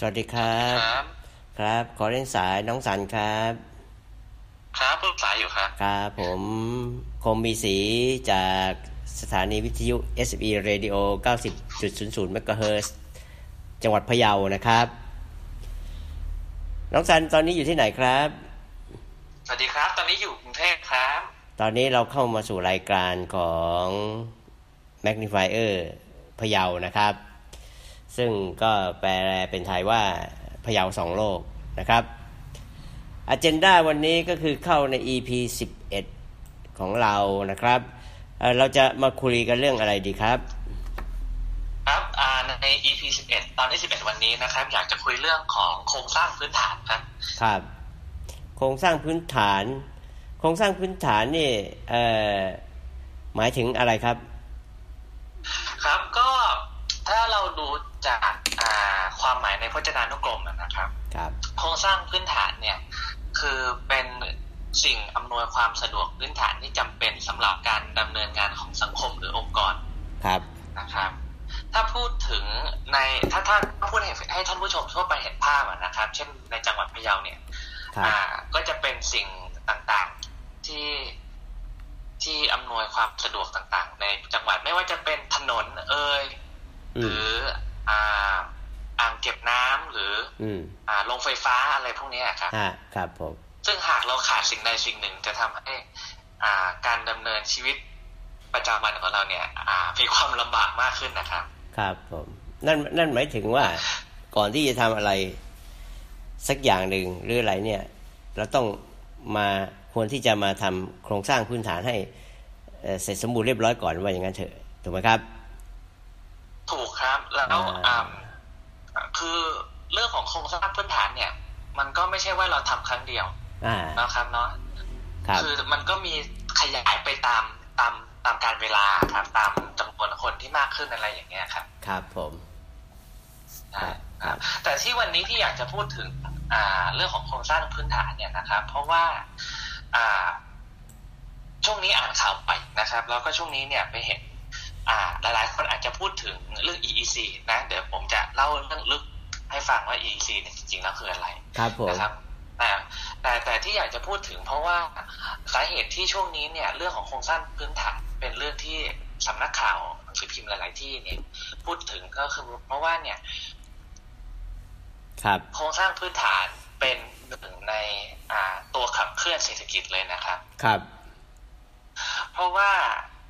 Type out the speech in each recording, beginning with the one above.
สวัสดีครับ ครับ ครับ ขอเล่นสายน้องสันครับ ครับเพิ่งสายอยู่ครับ ครับ ผมคมมีสีจากสถานีวิทยุ SB Radio 90.00 MHz จังหวัดพะเยานะครับ น้องสันตอนนี้อยู่ที่ไหนครับ สวัสดีครับ ตอนนี้อยู่กรุงเทพครับ ตอนนี้เราเข้ามาสู่รายการของ Magnifier พะเยานะครับ ซึ่งก็แปลเป็นไทยว่าพะเยาสองโลกนะครับอ g e n d a วันนี้ก็คือเข้าใน EP 11 ของเรานะครับเอ่อเราจะมาคุยกันเรื่องอะไรดีครับ ครับอ่าใน EP 11 ตอนที่ 11 วันนี้นะครับ อยากจะคุยเรื่องของโครงสร้างพื้นฐานครับครับ โครงสร้างพื้นฐาน โครงสร้างพื้นฐานนี่เอ่อหมายถึงอะไรครับ ครับก็ถ้าเราดู จากอ่าความหมายในพจนานุกรมอะนะครับครับโครงสร้างพื้นฐานเนี่ยคือเป็นสิ่งอำนวยความสะดวกพื้นฐานที่จำเป็นสำหรับการดำเนินงานของสังคมหรือองค์กรครับนะครับ ถ้าพูดถึงในถ้าถ้าพูดให้ให้ท่านผู้ชมทั่วไปเห็นภาพอะนะครับ เช่นในจังหวัดพะเยาเนี่ยครับอ่าก็จะเป็นสิ่งต่างๆที่ที่อำนวยความสะดวกต่าง ๆ ในจังหวัดไม่ว่าจะเป็นถนนเอ่ยอืหมรือ อ่าอ่างเก็บน้ำหรืออืมอ่าโรงไฟฟ้าอะไรพวกเนี้ยครับฮะครับผมซึ่งหากเราขาดสิ่งใดสิ่งหนึ่งจะทำให้อ่าการดำเนินชีวิตประจำวันของเราเนี่ย อ่ามีความลำบากมากขึ้นนะครับ ครับผมนั่นนั่นหมายถึงว่าก่อนที่จะทำอะไรสักอย่างหนึ่งหรืออะไรเนี่ย เราต้องมาควรที่จะมาทำโครงสร้างพื้นฐานให้เอ่อเสร็จสมบูรณ์เรียบร้อยก่อนว่าอย่างนั้นเถอะถูกไหมครับถูกครับ แล้วอ่าอ่าคือเรื่องของโครงสร้างพื้นฐานเนี่ย มันก็ไม่ใช่ว่าเราทำครั้งเดียวอ่านะครับเนาะครับคือมันก็มีขยายไปตามตามตามการเวลาครับตามจำนวนคนที่มากขึ้นอะไรอย่างเงี้ยครับ ครับผมครับครับแต่ที่วันนี้ที่อยากจะพูดถึงอ่าเรื่องของโครงสร้างพื้นฐานเนี่ยนะครับ เพราะว่าอ่าช่วงนี้อ่านข่าวไปนะครับ แล้วก็ช่วงนี้เนี่ยไปเห็นอ่า หลายๆ คนอาจจะพูดถึงเรื่อง EEC นะเดี๋ยวผมจะเล่าเรื่องลึกให้ฟังว่า EEC เนี่ยจริงๆแล้วคืออะไรครับผมนะครับแต่แต่แต่ที่อยากจะพูดถึงเพราะว่าสาเหตุที่ช่วงนี้เนี่ยเรื่องของโครงสร้างพื้นฐานเป็นเรื่องที่สำนักข่าวหนังสือพิมพ์หลาย ๆ ที่เนี่ยพูดถึงก็คือเพราะว่าเนี่ยครับโครงสร้างพื้นฐานเป็นหนึ่งในอ่าตัวขับเคลื่อนเศรษฐกิจเลยนะครับ ครับ เพราะว่า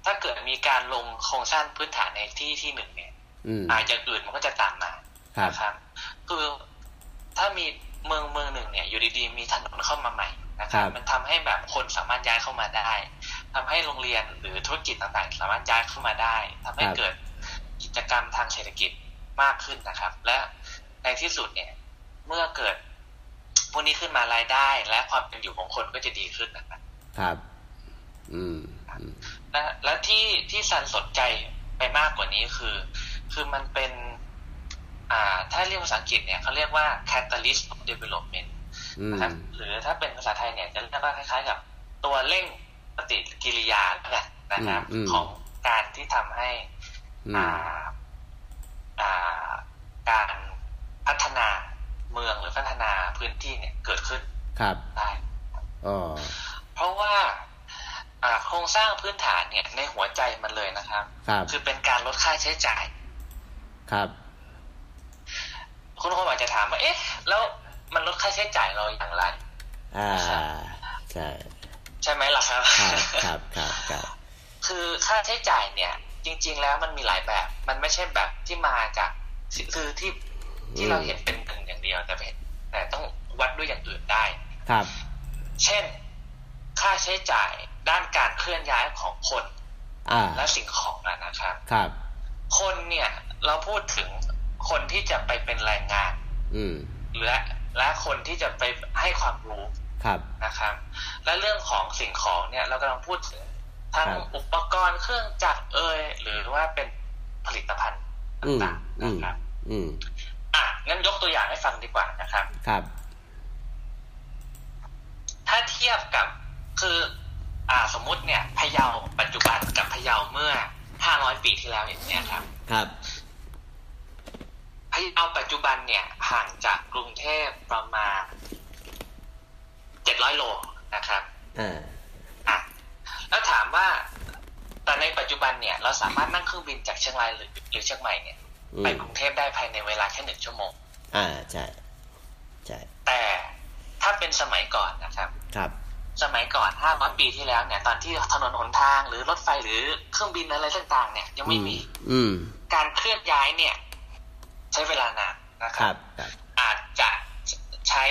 ถ้าเกิดมีการลงโครงสร้างพื้นฐานในที่ที่หนึ่งเนี่ยอืมอาอย่างอื่นมันก็จะตามมาครับนะครับ คือถ้ามีเมืองเมืองหนึ่งเนี่ย อยู่ดีๆมีถนนเข้ามาใหม่นะครับ มันทำให้แบบคนสามารถย้ายเข้ามาได้ทำให้โรงเรียนหรือธุรกิจต่างๆ สามารถย้ายเข้ามาได้ทำให้เกิดกิจกรรมทางเศรษฐกิจมากขึ้นนะครับ และในที่สุดเนี่ย เมื่อเกิดพวกนี้ขึ้นมารายได้ และความเป็นอยู่ของคนก็จะดีขึ้นนะครับ ครับ อืม อืมและและที่ที่ซันสนใจไปมากกว่านี้คือ คือมันเป็นอ่าถ้าเรียกภาษาอังกฤษเนี่ยเขาเรียกว่า catalyst of development อืมนะครับหรือถ้าเป็นภาษาไทยเนี่ยจะเรียกว่าคล้ายๆกับตัวเร่งปฏิกิริยาแล้วกันนะครับอืมอืมของการที่ทำให้อือ่ามอ่าการพัฒนาเมืองหรือพัฒนาพื้นที่เนี่ยเกิดขึ้นครับได้อ๋อเพราะว่าอ่า โครงสร้างพื้นฐานเนี่ยในหัวใจมันเลยนะครับครับคือเป็นการลดค่าใช้จ่าย ครับ คุณคนอาจจะถามว่าเอ๊ะ แล้วมันลดค่าใช้จ่ายเราอย่างไร อ่าครับใช่ใช่ไหมล่ะครับครับ ครับครับครับคือค่าใช้จ่ายเนี่ย จริง ๆ แล้วมันมีหลายแบบ มันไม่ใช่แบบที่มาจากคือที่ที่เราเห็นเป็นหนึ่งอย่างเดียวแต่เป็นแต่ต้องวัดด้วยอย่างอื่นได้ ครับ เช่น ค่าใช้จ่าย ด้านการเคลื่อนย้ายของคนอ่าและสิ่งของอะนะครับครับ คนเนี่ยเราพูดถึงคนที่จะไปเป็นแรงงาน อืมและและคนที่จะไปให้ความรู้ครับนะครับ และเรื่องของสิ่งของเนี่ยเรากำลังพูดถึงทั้งครับอุปกรณ์เครื่องจักรเอ่ยหรือว่าเป็นผลิตภัณฑ์อืมต่างๆอืมนะครับอืมอะงั้นยกตัวอย่างให้ฟังดีกว่านะครับ ครับ ถ้าเทียบกับคือ อ่าสมมุติเนี่ยพะเยาปัจจุบันกับพะเยาเมื่อ500ปีที่แล้วอย่างเนี้ยครับ ครับพพะเยาปัจจุบันเนี่ยห่างจากกรุงเทพประมาณเจ็ดร้อยโลนะครับอ่าอะแล้วถามว่าแต่ในปัจจุบันเนี่ยเราสามารถนั่งเครื่องบินจากเชียงรายหรือหรือเชียงใหม่เนี่ยอืไปมกรุงเทพได้ภายในเวลาแค่หนึ่งชั่วโมง อ่าใช่ใช่แต่ถ้าเป็นสมัยก่อนนะครับ ครับ สมัยก่อนห้าร้อยปีที่แล้วเนี่ย ตอนที่ถนนหนทางหรือรถไฟหรือเครื่องบินอะไรต่างๆ เนี่ยยังไม่มี อืมการเคลื่อนย้ายเนี่ย ใช้เวลานานนะคครัรับบครับ อาจจะใช้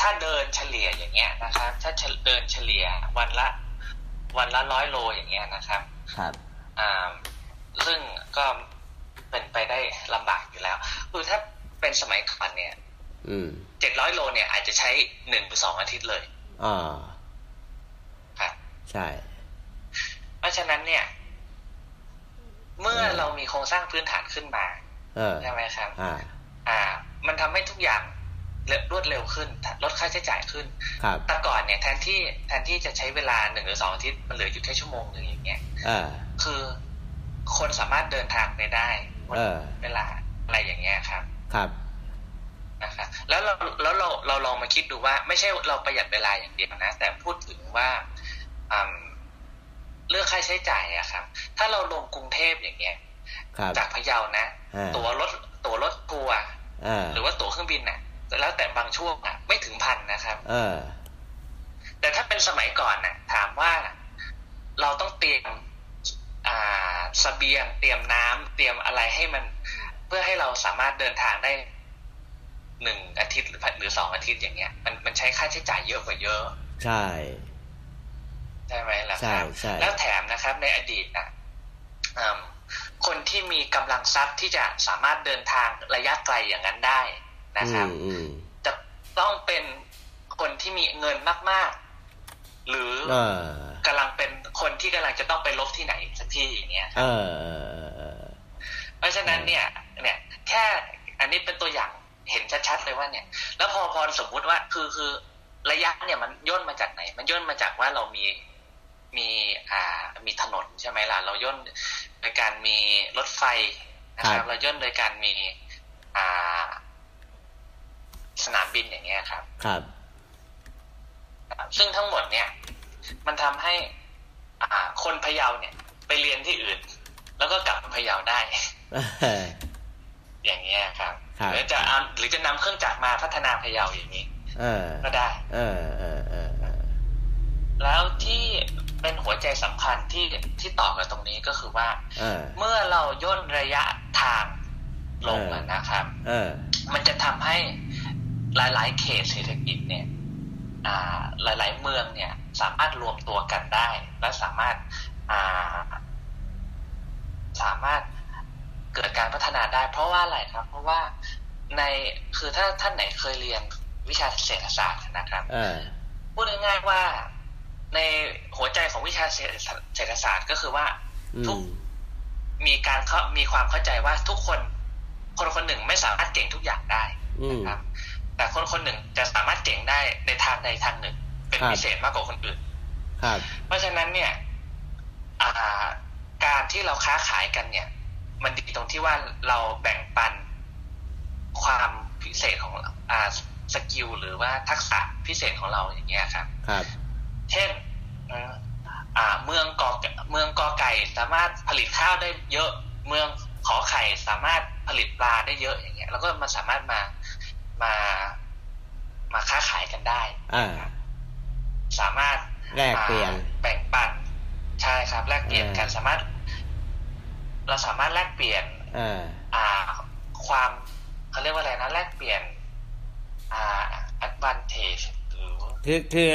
ถ้าเดินเฉลี่ยอย่างเงี้ยนะครับ ถ้าเดินเฉลี่ยวันละ วันละร้อยโลอย่างเงี้ยนะครับ ครับอ่าซึ่งก็เป็นไปได้ลำบากอยู่แล้วคือถ้าเป็นสมัยก่อนเนี่ยอืมเจ็ดร้อยโลเนี่ยอาจจะใช้หนึ่งหรือสองอาทิตย์เลย อ่าครับใช่ เพราะฉะนั้นเนี่ย เมื่อเรามีโครงสร้างพื้นฐานขึ้นมาเออใช่ไหมครับ อ่า อ่า มันทำให้ทุกอย่างเร็วรวดเร็วขึ้น ลดค่าใช้จ่ายขึ้นครับแต่ก่อนเนี่ยแทนที่แทนที่จะใช้เวลาหนึ่งหรือสองอาทิตย์มันเหลืออยู่แค่ชั่วโมงหนึ่งอย่างเงี้ยอ่าคือคนสามารถเดินทางไปได้เออเวลาอะไรอย่างเงี้ยครับ ครับ นะครับแล้วเราแล้วเราเราลองมาคิดดูว่า ไม่ใช่เราประหยัดเวลาอย่างเดียวนะ แต่พูดถึงว่าอืมเรื่องค่าใช้จ่ายอะครับ ถ้าเราลงกรุงเทพอย่างเงี้ยครับจากพะเยานะอ่าตั๋วรถตั๋วรถทัวร์อ่าหรือว่าตั๋วเครื่องบินน่ะแล้วแต่บางช่วงอะ ไม่ถึงพันนะครับเออแต่ถ้าเป็นสมัยก่อนน่ะ ถามว่าเราต้องเตรียมอ่าสเสบียง เตรียมน้ำเตรียมอะไรให้มัน เพื่อให้เราสามารถเดินทางได้ หนึ่งอาทิตย์หรือหรือสองอาทิตย์อย่างเงี้ยมันมันใช้ค่าใช้จ่ายเยอะกว่าเยอะ ใช่ใช่ไหมล่ะใช่ครับใช่แล้วแถมนะครับในอดีตนะอืมคนที่มีกำลังทรัพย์ที่จะสามารถเดินทางระยะไกลอย่างนั้นได้นะครับอืมอืมจะต้องเป็นคนที่มีเงินมาก ๆ หรือเออกำลังเป็นคนที่กำลังจะต้องไปลบที่ไหนสักที่อย่างเงี้ยเออเออเออเพราะฉะนั้นเนี่ย เนี่ย แค่อันนี้เป็นตัวอย่าง เห็นชัดๆเลยว่าเนี่ย แล้วพอพอสมมุติว่า คือคือระยะเนี่ยมันย่นมาจากไหน มันย่นมาจากว่าเรามีมีอ่ามีถนนใช่ไหมล่ะ เราย่นโดยการมีรถไฟนะครับ เราย่นโดยการมีอ่า สนามบินอย่างเงี้ยครับ ครับ ซึ่งทั้งหมดเนี่ย มันทำให้ อ่า คนพะเยาเนี่ย ไปเรียนที่อื่น แล้วก็กลับมาพะเยาได้เอออย่างเงี้ยครับครับ หรือจะเอาหรือจะนำเครื่องจักรมาพัฒนาพะเยาอย่างนี้เออก็ได้เออเออเออเออแล้วที่เป็นหัวใจสำคัญที่ที่ต่อกับตรงนี้ก็คือว่าเออเมื่อเราย่นระยะทางลงเอออะนะครับเออมันจะทำให้หลาย ๆ เขตเศรษฐกิจเนี่ยอ่าหลาย ๆ เมืองเนี่ย สามารถรวมตัวกันได้ และสามารถอ่าสามารถ เกิดการพัฒนาได้เพราะว่าอะไรครับ เพราะว่าในคือถ้าท่านไหนเคยเรียนวิชาเศรษฐศาสตร์นะครับเออพูดง่ายๆว่าในหัวใจของวิชาเศรษฐเศรษฐศาสตร์ก็คือว่าอืทุกมมีการเข้ามีความเข้าใจว่าทุกคนคนคนหนึ่งไม่สามารถเก่งทุกอย่างได้อืมนะครับ แต่คนคนหนึ่งจะสามารถเก่งได้ในทางใดทางหนึ่ง เป็นครับพิเศษมากกว่าคนอื่นครับเพราะฉะนั้นเนี่ยอ่าการที่เราค้าขายกันเนี่ย มันดีตรงที่ว่าเราแบ่งปันความพิเศษของอ่าสกิลหรือว่าทักษะพิเศษของเราอย่างเงี้ยครับ ครับ เช่นเอ่ออ่าเมืองกอเมืองกอไก่สามารถผลิตข้าวได้เยอะ เมืองขอไข่สามารถผลิตปลาได้เยอะอย่างเงี้ย แล้วก็มันสามารถมามามาค้าขายกันได้อ่าสามารถแลกเปลี่ยนอ่าแบ่งปันใช่ครับแลกเปลี่ยนกันอ่าสามารถ เราสามารถแลกเปลี่ยนอ่าอ่าความเขาเรียกว่าอะไรนะแลกเปลี่ยนอ่า advantage หรือคือคือ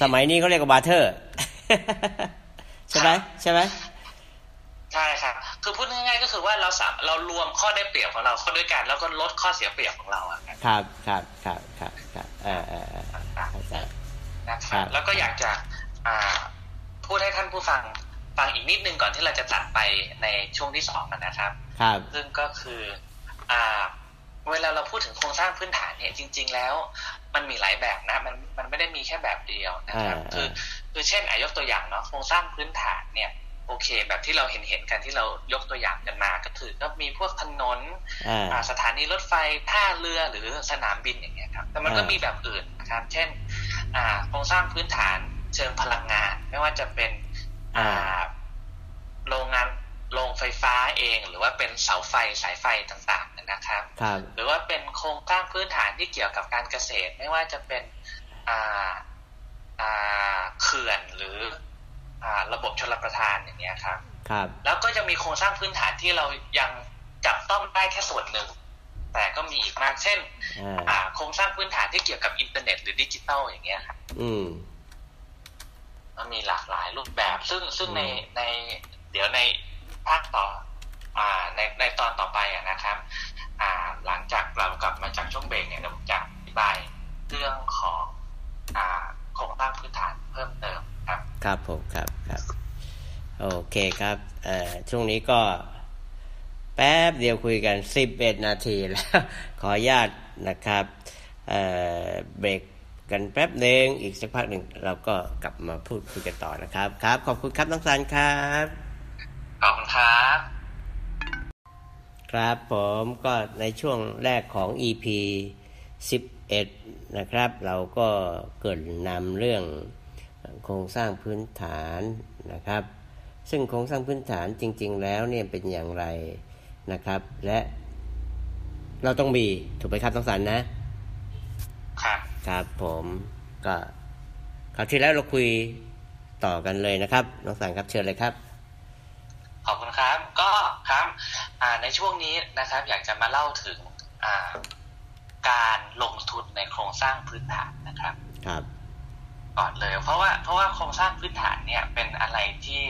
สมัยนี้เขาเรียกว่า barter ใช่ไหมใช่ไหมใช่ครับคือพูดง่ายๆก็คือว่าเราสามเรารวมข้อได้เปรียบของเราเข้าด้วยกันแล้วก็ลดข้อเสียเปรียบของเราอะครับครับครับครับครับครับเออเออเออเข้าใจนะคครัรับบแล้วก็อยากจะอ่าพูดให้ท่านผู้ฟัง ฟังอีกนิดนึงก่อนที่เราจะตัดไปในช่วงที่สองกันนะครับ ครับ ซึ่งก็คืออ่าเวลาเราพูดถึงโครงสร้างพื้นฐานเนี่ยจริง ๆ แล้ว มันมีหลายแบบนะมันมันไม่ได้มีแค่แบบเดียวนะครับอ่าคือคือเช่นอายกตัวอย่างเนาะโครงสร้างพื้นฐานเนี่ยโคโอเค แบบที่เราเห็นเห็นกันที่เรายกตัวอย่างกันมา ก็คือก็มีพวกถนนอ่าอ่าสถานีรถไฟท่าเรือหรือสนามบินอย่างเงี้ยครับ แต่มันก็อ่ามีมีแบบอื่นนะครับ เช่นอ่าโครงสร้างพื้นฐานเชิงพลังงาน ไม่ว่าจะเป็น อ่าโรงงานโรงไฟฟ้าเอง หรือว่าเป็นเสาไฟสายไฟต่างๆนะครับครับหรือว่าเป็นโครงสร้างพื้นฐานที่เกี่ยวกับการเกษตร ไม่ว่าจะเป็นอ่าอ่าเขื่อนหรืออ่าระบบชลประทานอย่างเงี้ยครับครับ แล้วก็จะมีโครงสร้างพื้นฐานที่เรายังจับต้องได้แค่ส่วนหนึ่ง แต่ก็มีอีกมากเช่น อ่าอ่าโครงสร้างพื้นฐานที่เกี่ยวกับอินเทอร์เน็ตหรือดิจิตอลอย่างเงี้ยครับอืม มันมีหลากหลายรูปแบบ ซึ่งซึ่งอืมในในเดี๋ยวในภาคต่ออ่าในในตอนต่อไปอะนะครับ อ่าหลังจากเรากลับมาจากช่วงเบรกเนี่ยเดี๋ยวผมจะอธิบายเรื่องของอ่าโครงสร้างพื้นฐานเพิ่มเติมครับ ครับผมครับครับโอเคครับเอ่อช่วงนี้ก็แป๊บเดียวคุยกัน11นาทีแล้ว ขออนุญาตนะครับเอ่อเบรก กันแป๊บหนึ่งอีกสักพักหนึ่งเราก็กลับมาพูดคุยกันต่อนะครับครับ ขอบคุณครับน้องสันครับขอบคุณครับครับผมก็ในช่วงแรกของ EP 11 นะครับ เราก็เกริดนำเรื่องโครงสร้างพื้นฐานนะครับ ซึ่งโครงสร้างพื้นฐานจริง ๆ แล้วเนี่ยเป็นอย่างไรนะครับ และเราต้องมีถูกไหมครับต้องสันนะครับ ครับผมก็คราวที่แล้วเราคุยต่อกันเลยนะครับน้องสันครับเชิญเลยครับ ขอบคุณครับ ก็ครับอ่าในช่วงนี้นะครับ อยากจะมาเล่าถึงอ่าการลงทุนในโครงสร้างพื้นฐานนะครับ ครับ ก่อนเลย เพราะว่าเพราะว่าโครงสร้างพื้นฐานเนี่ยเป็นอะไรที่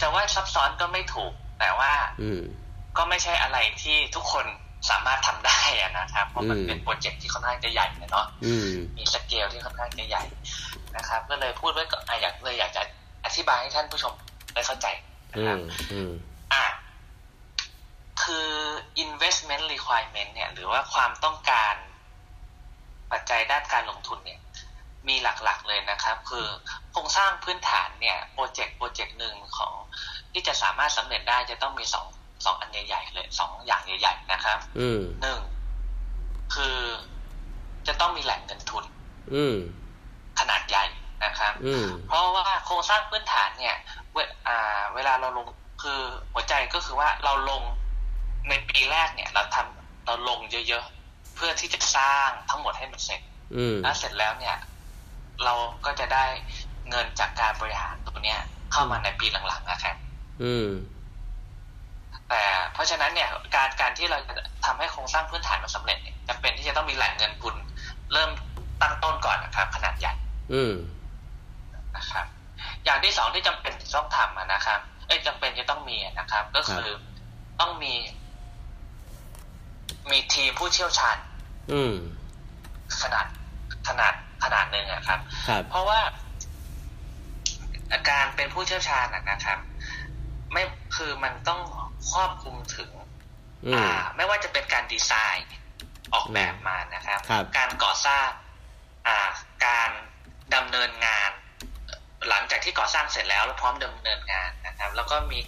จะว่าซับซ้อนก็ไม่ถูก แต่ว่า อืมก็ไม่ใช่อะไรที่ทุกคน สามารถทำได้อะนะครับ เพราะมันอืมเป็นโปรเจกต์ที่ค่อนข้างจะใหญ่เนาะอืมมีสเกลที่ค่อนข้างจะใหญ่นะครับ ก็เลยพูดไว้ก่อนอะอยากเลยอยากจะอธิบายให้ท่านผู้ชมได้เข้าใจนะอืครับมอืมอะคือ investment requirement เนี่ย หรือว่าความต้องการปัจจัยด้านการลงทุนเนี่ย มีหลักๆเลยนะครับ คือโครงสร้างพื้นฐานเนี่ยโปรเจกต์โปรเจกต์หนึ่งของที่จะสามารถสำเร็จได้จะต้องมีสอง สองอันใหญ่ๆเลยสองอย่างใหญ่ ๆ นะครับอืมหนึ่งคือจะต้องมีแหล่งเงินทุนอืมขนาดใหญ่นะครับอืมเพราะว่าโครงสร้างพื้นฐานเนี่ยเวอ่าเวลาเราลงคือหัวใจก็คือว่าเราลงในปีแรกเนี่ย เราทำเราลงเยอะๆเพื่อที่จะสร้างทั้งหมดให้มันเสร็จอืมแล้วเสร็จแล้วเนี่ย เราก็จะได้เงินจากการบริหารตัวเนี้ย เข้ามาในปีหลังๆนะครับ อืม แต่เพราะฉะนั้นเนี่ยการการที่เราจะทำให้โครงสร้างพื้นฐานมันสำเร็จเนี่ยจำเป็นที่จะต้องมีแหล่งเงินทุนเริ่มตั้งต้นก่อนนะครับ ขนาดใหญ่อืมนะครับ อย่างที่สองที่จำเป็นต้องทำอะนะครับ เอ้ยจำเป็นจะต้องมีอะนะครับ ก็คือต้องมี มีทีมผู้เชี่ยวชาญ อืมขนาดขนาดขนาดหนึ่งอะครับครับเพราะว่าการเป็นผู้เชี่ยวชาญอะนะครับ ไม่คือมันต้องครอบคลุมถึงอืมอ่า ไม่ว่าจะเป็นการดีไซน์ออกแบบมานะครับครับการก่อสร้าง อ่า การดำเนินงาน หลังจากที่ก่อสร้างเสร็จแล้วแล้วพร้อมดำเนินงานนะครับ แล้วก็มี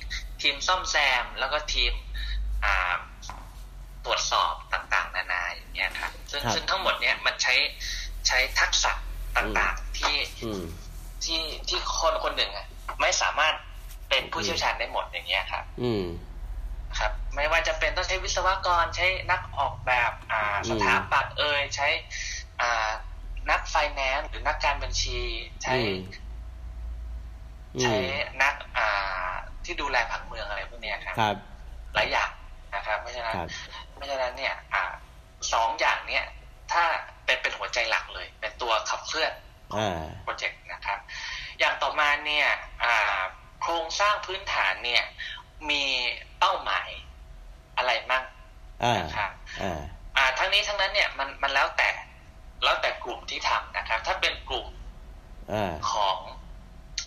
ทีมซ่อมแซม แล้วก็ทีม อ่า ตรวจสอบต่างๆ นานาอย่างเงี้ยครับซึ่งครับซึ่งทั้งหมดเนี้ยมันใช้ใช้ทักษะต่างๆที่อืมที่ที่คนคนหนึ่งอะไม่สามารถ เป็นผู้เชี่ยวชาญได้หมดอย่างเงี้ยครับ อืมครับ ไม่ว่าจะเป็นต้องใช้วิศวกรใช้นักออกแบบอ่าอืมสถาปัตย์เอ่ยใช้อ่านักไฟแนนซ์หรือนักการบัญชีใช้อืมอืใช้มนักอ่าที่ดูแลผังเมืองอะไรพวกเนี้ยครับครับ หลายอย่างนะครับ เพราะฉะนั้นครับเพราะฉะนั้นเนี่ย อ่าสองอย่างเนี้ยถ้าเป็นเป็นหัวใจหลักเลย เป็นตัวขับเคลื่อนอ่าโปรเจกต์นะครับ อย่างต่อมาเนี่ย อ่า โครงสร้างพื้นฐานเนี่ย มีเป้าหมายอะไรมั่งอ่านะครับอ่าอ่าทั้งนี้ทั้งนั้นเนี่ยมันมันแล้วแต่แล้วแต่กลุ่มที่ทำนะครับ ถ้าเป็นกลุ่มอ่าของ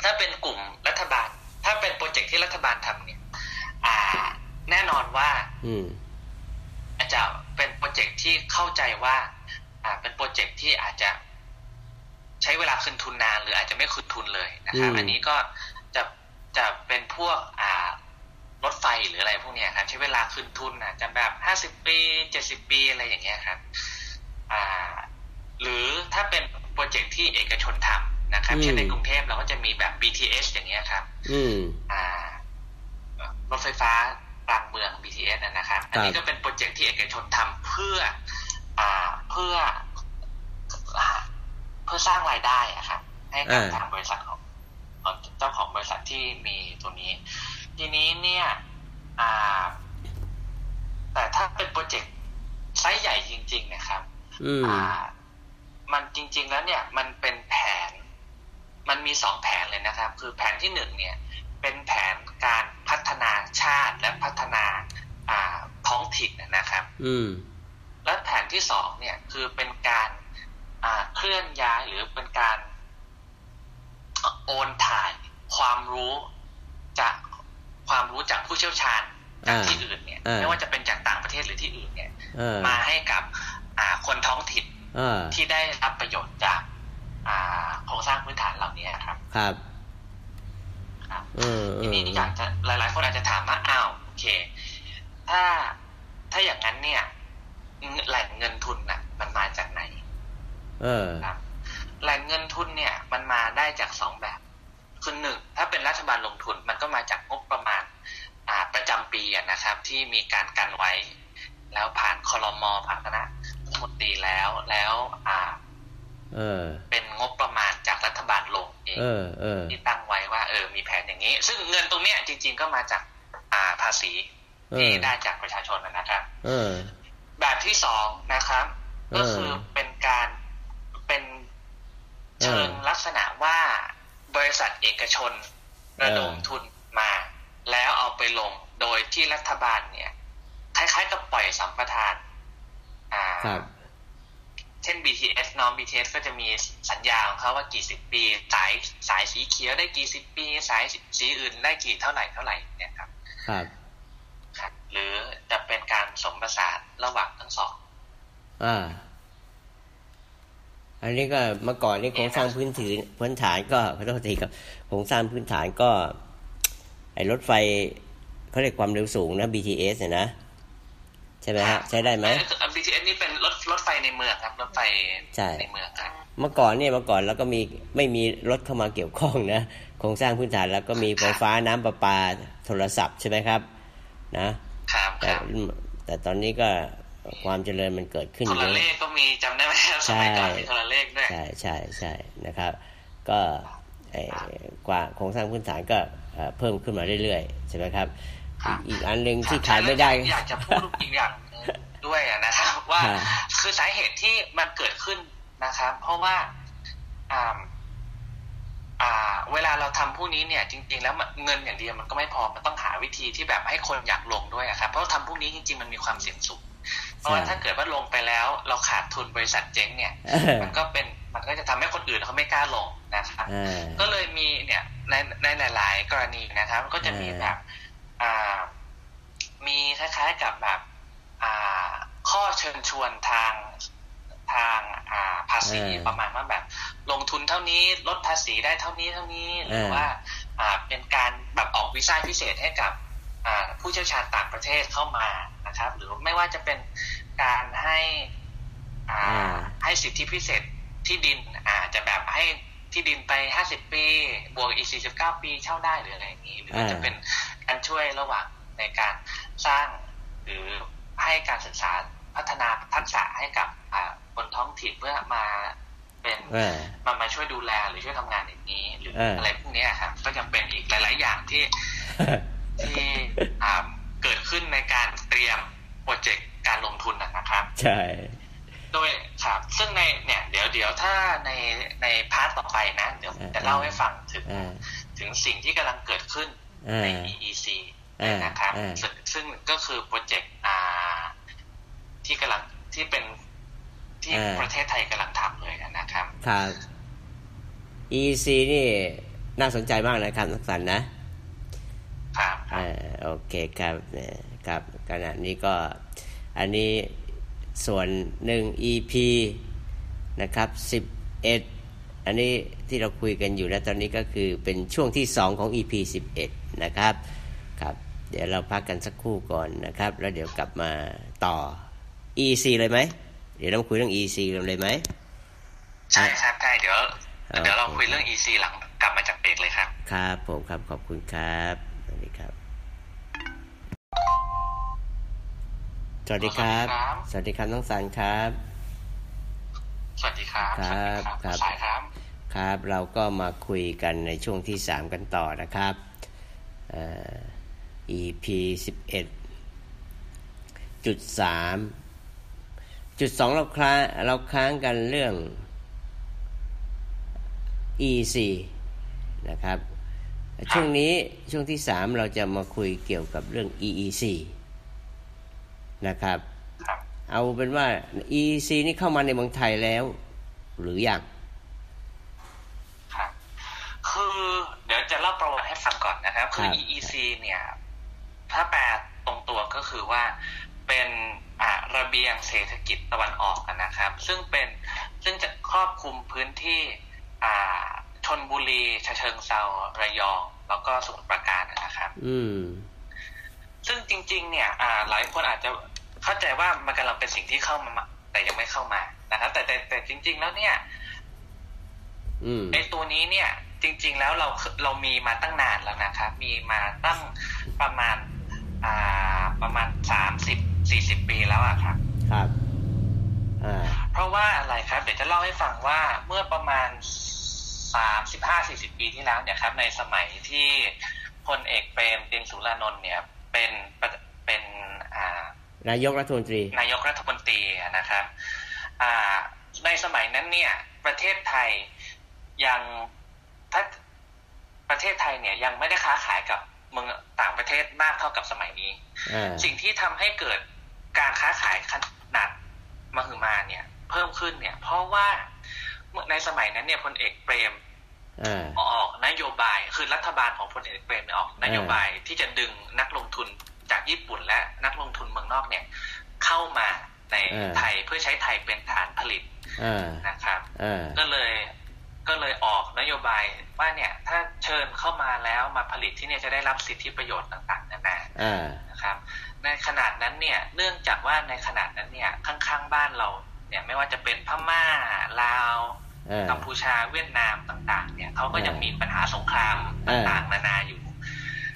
ถ้าเป็นกลุ่มรัฐบาล ถ้าเป็นโปรเจกต์ที่รัฐบาลทำเนี่ย อ่า แน่นอนว่า อืมอาจจะเป็นโปรเจกต์ที่เข้าใจว่า อ่า เป็นโปรเจกต์ที่อาจจะใช้เวลาคืนทุนนาน หรืออาจจะไม่คืนทุนเลยนะครับอืมอันนี้ก็จะ จะเป็นพวกอ่ารถไฟหรืออะไรพวกเนี้ยครับใช้เวลาคืนทุนอาจจะแบบห้าสิบปีเจ็ดสิบปีอะไรอย่างเงี้ยครับอ่าหรือถ้าเป็นโปรเจกต์ที่เอกชนทำนะครับอืมเช่นในกรุงเทพเราก็จะมีแบบ BTS อย่างเงี้ยครับอืมอ่ารถไฟฟ้ากลางเมือง BTS นะนะครับ อันนี้ก็เป็นโปรเจกต์ที่เอกชนทำเพื่ออ่าเพื่อ เพื่อสร้างรายได้อะครับให้กับอ่าทางบริษัทของของ เจ้าของบริษัทที่มีตัวนี้ ทีนี้เนี่ยอ่าแต่ถ้าเป็นโปรเจกต์ไซส์ใหญ่จริง ๆ นะครับอืมอ่ามันจริง ๆ แล้วเนี่ย มันเป็นแผน มันมีสองแผนเลยนะครับ คือแผนที่หนึ่งเนี่ย เป็นแผนการพัฒนาชาติและพัฒนาอ่าท้องถิ่นนะครับ อืมและแผนที่สองเนี่ย คือเป็นการอ่าเคลื่อนย้ายหรือเป็นการ โอนถ่ายความรู้จากความรู้จากผู้เชี่ยวชาญจากอ่าที่อื่นเนี่ยอ่าไม่ว่าจะเป็นจากต่างประเทศหรือที่อื่นเนี่ยเออมาให้กับอ่าคนท้องถิ่นเออที่ได้รับประโยชน์จากอ่าโครงสร้างพื้นฐานเหล่านี้ครับ ครับครับเออเอทีอนี้อยากจะหลาย ๆ คนอาจจะถามว่าอ้าวโอเค ถ้าถ้าอย่างนั้นเนี่ยแหล่งเงินทุนน่ะ มันมาจากไหน เออครับ แหล่งเงินทุนเนี่ยมันมาได้จากสองแบบคือหนึ่งถ้าเป็นรัฐบาลลงทุนมันก็มาจากงบประมาณอ่าประจำปีอะนะครับ ที่มีการกันไว้ แล้วผ่านคอรมอผ่านคณะรัฐมนตรีแล้วแล้วอ่าเออเป็นงบประมาณจากรัฐบาลลงเองเออเออที่ตั้งไว้ว่าเออมีแผนอย่างนี้ ซึ่งเงินตรงเนี้ยจริง ๆ ก็มาจากอ่าภาษีเอที่อได้จากประชาชนนะนะครับเออแบบที่สองนะครับเออก็คือเป็นการเป็น เชิงเออลักษณะว่าบริษัทเอกชนระดมเออทุนมา แล้วเอาไปลงโดยที่รัฐบาลเนี่ย คล้ายๆกับปล่อยสัมปทาน อ่าครับเช่น BTS เน้อง BTS ก็จะมีสัญญาของเขาว่ากี่สิบปี สายสายสีเขียวได้กี่สิบปี สายสีอื่นได้กี่เท่าไหร่เท่าไหร่เนี่ยครับ ครับครับ หรือจะเป็นการสมประสานระหว่างทั้งสอง อ่า อันนี้ก็เมื่อก่อนนี่โครงสร้างพื้นฐานพื้นฐานก็ขอโทษทีครับโครงสร้างพื้นฐานก็ ไอ้รถไฟเขาเรียกความเร็วสูงนะ BTS เนี่ยนะใช่ไหมฮะใช้ได้ไหมเอ่อ BTS นี่เป็นรถรถไฟในเมืองครับรถไฟใช่ในเมืองครับเมื่อก่อนเนี่ยเมื่อก่อนเราก็มีไม่มีรถเข้ามาเกี่ยวข้องนะโครงสร้างพื้นฐานแล้วก็มีไฟฟ้าน้ำประปาโทรศัพท์ใช่ไหมครับ นะครับคแต่รับแต่ตอนนี้ก็ ความเจริญมันเกิดขึ้นโทเยรอะเลขก็มีจำได้ไหมครับสมัยก่อนมีโทรเลขด้วยใช่ใช่ใช่นะครับ ก็ไอ้กว่าโครงสร้างพื้นฐานก็เอ่อเพิ่มขึ้นมาเรื่อยๆใช่ไหมครับครับอีกอีกอันหนึ่งที่ขายไม่ได้อยากจะพูดอีกอย่างหนึ่งด้วยอะนะครับว่าครับคือสาเหตุที่มันเกิดขึ้นนะครับ เพราะว่าอ่าอ่าเวลาเราทำพวกนี้เนี่ยจริง ๆ แล้วมันเงินอย่างเดียวมันก็ไม่พอมันต้องหาวิธีที่แบบให้คนอยากลงด้วยอะครับเพราะทำพวกนี้จริง ๆ มันมีความเสี่ยงสูง เพราะว่าใช่ถ้าเกิดว่าลงไปแล้ว เราขาดทุนบริษัทเจ๊งเนี่ยเออมันก็เป็นมันก็จะทำให้คนอื่นเขาไม่กล้าลงนะครับอ่าก็เลยมีเนี่ยในในหลาย ๆ กรณีนะครับ ก็จะมีเออแบบอ่ามีคล้ายๆกับแบบอ่าข้อเชิญชวนทางทางอ่าภาษีประมาณว่าแบบ ลงทุนเท่านี้ลดภาษีได้เท่านี้เท่านี้หรือว่าอ่าเป็นการแบบออกวีซ่าพิเศษให้กับอ่าผู้เชี่ยวชาญต่างประเทศเข้ามา นะครับ หรือไม่ว่าจะเป็นการให้อ่าอ่าให้สิทธิพิเศษที่ดินอาจจะแบบให้ที่ดินไปห้าสิบปี บวกอีกสี่สิบเก้าปีเช่าได้หรืออะไรอย่างนี้ หรือว่าอ่าจะเป็นการช่วยระหว่างในการสร้าง หรือให้การศึกษาพัฒนาทักษะให้กับอ่าคนท้องถิ่นเพื่อมาเป็นเออมามาช่วยดูแลหรือช่วยทำงานอย่างนี้ หรือเออออะไรพวกเนี้ยครับก็จะเป็นอีกหลาย ๆ อย่างที่ที่อ่า เกิดขึ้นในการเตรียมโปรเจกต์การลงทุนนะนะครับ ใช่โดยครับซึ่งในเนี่ยเดี๋ยวเดี๋ยวถ้าในใน part ต่อไปนะ เดี๋ยวจะเล่าให้ฟังถึงอ่าถึงสิ่งที่กำลังเกิดขึ้นอ่าใน EEC อ่านนะครับอ่าซึ่งซึ่งก็คือโปรเจกต์อ่าที่กำลังที่เป็นที่ประเทศไทยกำลังทำเลยนะครับครับ EC นี่น่าสนใจมากนะครับนักสันนะ ครับครับอ่าโอเคครับเนี่ยครับขณะนี้ก็อันนี้ส่วนหนึ่ง EP นะครับสิบเอ็ดอันนี้ที่เราคุยกันอยู่นะตอนนี้ก็คือเป็นช่วงที่สองของ EP 11นะครับครับ เดี๋ยวเราพักกันสักครู่ก่อนนะครับ แล้วเดี๋ยวกลับมาต่อ EC เลยไหมเดี๋ยวเราคุยเรื่อง EC เลยไหมใช่ครับใช่เดี๋ยวครับเดี๋ยวเราคุยเรื่อง EC หลังกลับมาจากเบรกเลยครับ ครับผมครับขอบคุณครับสวัส ดีครับ สวัสดีครับ สวัสดีครับน้องสันครับ สวัสดีครับครับสวัสดีครับสายครับ ครับ เราก็มาคุยกันในช่วงที่สามกันต่อนะครับเอ่อ EP สิบเอ็ดจุดสามจุดสองเราค้างเราค้างกันเรื่อง EC นะครับ ช่วงนี้ช่วงที่สามเราจะมาคุยเกี่ยวกับเรื่อง EEC นะครับครับเอาเป็นว่า EEC นี่เข้ามาในเมืองไทยแล้ว หรือยังครับคือเดี๋ยวจะเล่าประวัติให้ฟังก่อนนะครับ คือครับ EEC เนี่ย ถ้าแปลตรงตัวก็คือว่าเป็นอ่าระเบียงเศรษฐกิจตะวันออกอะนะครับ ซึ่งเป็นซึ่งจะครอบคลุมพื้นที่อ่าชนบุรีฉะเชิงเซาระยอง แล้วก็สมุทรปราการนะครับอืมซึ่งจริง ๆ เนี่ยอ่าหลายคนอาจจะเข้าใจว่ามันกำลังเป็นสิ่งที่เข้ามา แต่ยังไม่เข้ามานะครับ แต่แต่แต่จริง ๆ แล้วเนี่ยอืมไอ้ตัวนี้เนี่ย จริง ๆ แล้วเราเรามีมาตั้งนานแล้วนะครับ มีมาตั้งประมาณ อ่า ประมาณสามสิบสี่สิบปีแล้วอะครับ ครับอ่าเพราะว่าอะไรครับ เดี๋ยวจะเล่าให้ฟังว่าเมื่อประมาณ สามสิบห้าสี่สิบปีที่แล้วเนี่ยครับในสมัยที่พลเอกเปรมตินสุรานนท์เนี่ยเป็นประเป็นอ่านายกรัฐมนตรี นายกรัฐมนตรีนะครับอ่าในสมัยนั้นเนี่ยประเทศไทยยังถ้าประเทศไทยเนี่ยยังไม่ได้ค้าขายกับเมืองต่างประเทศมากเท่ากับสมัยนี้อ่าสิ่งที่ทำให้เกิดการค้าขายขนาดมหึมาเนี่ย เพิ่มขึ้นเนี่ย เพราะว่าเมื่อ ในสมัยนั้นเนี่ยพลเอกเปรมอ่าออกนโยบายคือรัฐบาลของพลเอกเปรมเนี่ยออกนโยบายที่จะดึงนักลงทุนจากญี่ปุ่นและนักลงทุนเมืองนอกเนี่ย เข้ามาในเออไทยเพื่อใช้ไทยเป็นฐานผลิตอ่านะครับอ่าก็เลยก็เลยออกนโยบายว่าเนี่ย ถ้าเชิญเข้ามาแล้วมาผลิตที่เนี่ยจะได้รับสิทธิประโยชน์ต่างๆนานาอ่านะครับ ในขนาดนั้นเนี่ย เนื่องจากว่าในขนาดนั้นเนี่ยข้างๆบ้านเรา เนี่ยไม่ว่าจะเป็นพม่าลาวอ่ากัมพูชาเวียดนามต่าง ๆ เนี่ยเขาก็ยังมีปัญหาสงครามเออต่างๆ นานาอยู่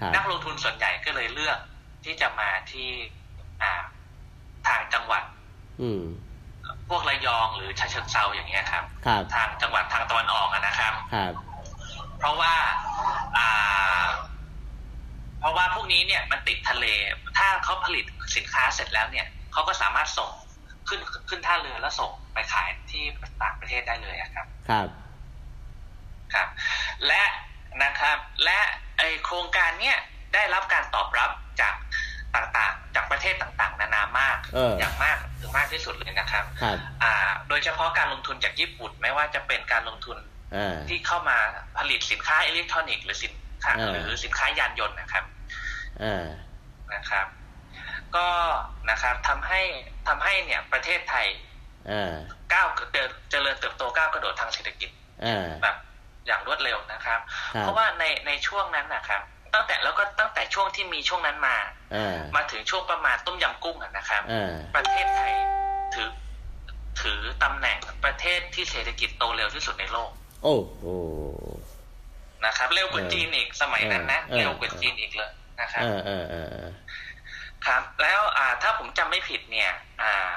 ครับนักลงทุนส่วนใหญ่ก็เลยเลือกที่จะมาที่อ่าทางจังหวัดอืมพวกระยองหรือชะเชิงเซาอย่างเงี้ยครับครับ ทางจังหวัดทางตะวันออกอะนะครับครับ เพราะว่าอ่าเพราะว่าพวกนี้เนี่ยมันติดทะเล ถ้าเขาผลิตสินค้าเสร็จแล้วเนี่ยเขาก็สามารถส่ง ขึ้นขึ้นท่าเรือแล้วส่งไปขายที่ต่างประเทศได้เลยอะครับ ครับครับ และนะครับ และไอโครงการเนี่ยได้รับการตอบรับจากต่างๆ จากประเทศต่างๆ นานามากเอออย่างมากถึงมากที่สุดเลยนะครับครับอ่า โดยเฉพาะการลงทุนจากญี่ปุ่นไม่ว่าจะเป็นการลงทุนอ่าที่เข้ามาผลิตสินค้าอิเล็กทรอนิกส์หรือสินค้าเออหรือสินค้ายานยนต์นะครับอ่านะครับ ก็นะครับทำให้ทำให้เนี่ยประเทศไทยอ่าก้าวเดินเจริญเติบโตก้าวกระโดดทางเศรษฐกิจอ่าแบบอย่างรวดเร็วนะครับครับ เพราะว่าในในช่วงนั้นนะครับ ตั้งแต่แล้วก็ตั้งแต่ช่วงที่มีช่วงนั้นมาอ่ามาถึงช่วงประมาณต้มยำกุ้งอะนะครับอ่าประเทศไทยถือถือตำแหน่งประเทศที่เศรษฐกิจโตเร็วที่สุดในโลก โอ้โหนะครับ เร็วกว่าเออจีนอีกสมัยนั้นนะเออเร็วกว่าจีนอีกเลยนะครับอ่าอ่าอ่าอ่า ครับ แล้วอ่าถ้าผมจำไม่ผิดเนี่ยอ่า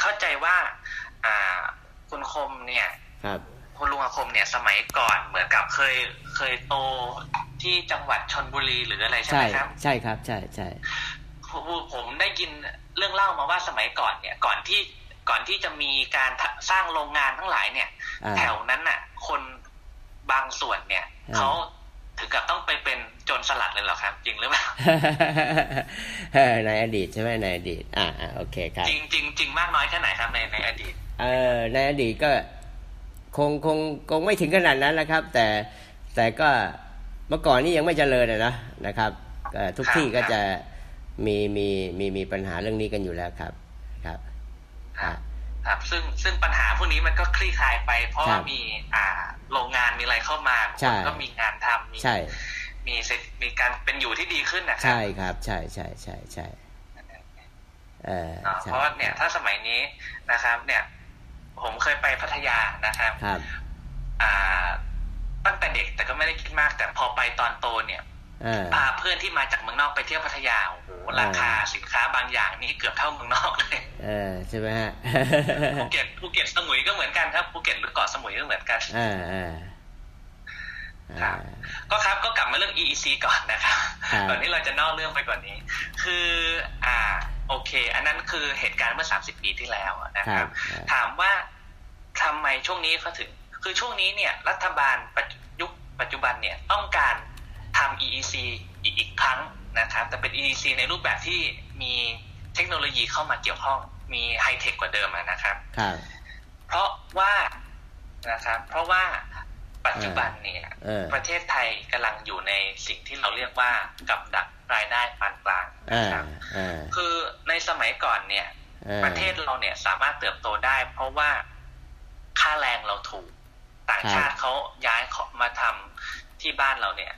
เข้าใจว่าอ่าคุณคมเนี่ยครับคุณลุงอาคมเนี่ยสมัยก่อนเหมือนกับเคยเคยโตที่จังหวัดชนบุรีหรืออะไรใช่ใช่ไหมครับ ใช่ครับ ใช่ใช่ผมผมได้ยินเรื่องเล่ามาว่าสมัยก่อนเนี่ย ก่อนที่ก่อนที่จะมีการสร้างโรงงานทั้งหลายเนี่ยอ่าแถวนั้นน่ะ คนบางส่วนเนี่ยอ่าเขา ถึงกับต้องไปเป็นโจรสลัดเลยเหรอครับ จริงหรือเปล่าเออในอดีตใช่ไหมในอดีตอ่าอ่าโอเคครับ จริงจริงจริงมากน้อยแค่ไหนครับในในอดีต เออในอดีตก็คงคงคงไม่ถึงขนาดนั้นนะครับ แต่แต่ก็เมื่อก่อนนี่ยังไม่เจริญอะนะนะครับเอ่อทุกครับที่ก็ครับจะมีมีมีมีปัญหาเรื่องนี้กันอยู่แล้วครับครับ ครับคครับซึ่งซึ่งปัญหาพวกนี้มันก็คลี่คลายไป เพราะครัว่าบมีอ่าโรงงานมีอะไรเข้ามาใช่คนก็มีงานทำมีใช่มีเสร็จมีการเป็นอยู่ที่ดีขึ้นนะครัใช่ครับใช่ใช่ใช่ใช่เออเนาะใช่เพราะว่าเนี่ยถ้าสมัยนี้นะครับ เนี่ย ผมเคยไปพัทยานะครับครับ อ่าตั้งแต่เด็กแต่ก็ไม่ได้คิดมากแต่พอไปตอนโตเนี่ยเออ พาเพื่อนที่มาจากเมืองนอกไปเที่ยวพัทยาโอ้โหราคาสินค้าบางอย่างนี่เกือบเท่าเมืองนอกเลยเออใช่ไหมฮะภูเก็ตภูเก็ตสมุยก็เหมือนกันครับภูเก็ตหรือเกาะสมุยก็เหมือนกันอ่าอ่าครัอ่าบก็ครับก็กลับมาเรื่อง EEC ก่อนนะครับครับก่อนที่เราจะนอกเรื่องไปกว่านนี้ คืออ่าโอเค อันนั้นคือเหตุการณ์เมื่อ 30 ปีที่แล้วนะคครัรับบถามว่าทำไมช่วงนี้เขาถึง คือช่วงนี้เนี่ย รัฐบาลปัจจุยุคปัจจุบันเนี่ยต้องการ ทำ EEC อีกอีกครั้งนะครับ แต่เป็น EEC ในรูปแบบที่มีเทคโนโลยีเข้ามาเกี่ยวข้อง มีไฮเทคกว่าเดิมอะนะครับครับ เพราะว่านะครับ เพราะว่าปัจจุบันเนี่ยเออประเทศไทยกำลังอยู่ในสิ่งที่เราเรียกว่ากับดักรายได้ปานกลางอ่านะครับอ่าคือในสมัยก่อนเนี่ยอ่าประเทศเราเนี่ยสามารถเติบโตได้ เพราะว่าค่าแรงเราถูก ต่างชาติเขาย้ายเขามาทำที่บ้านเราเนี่ย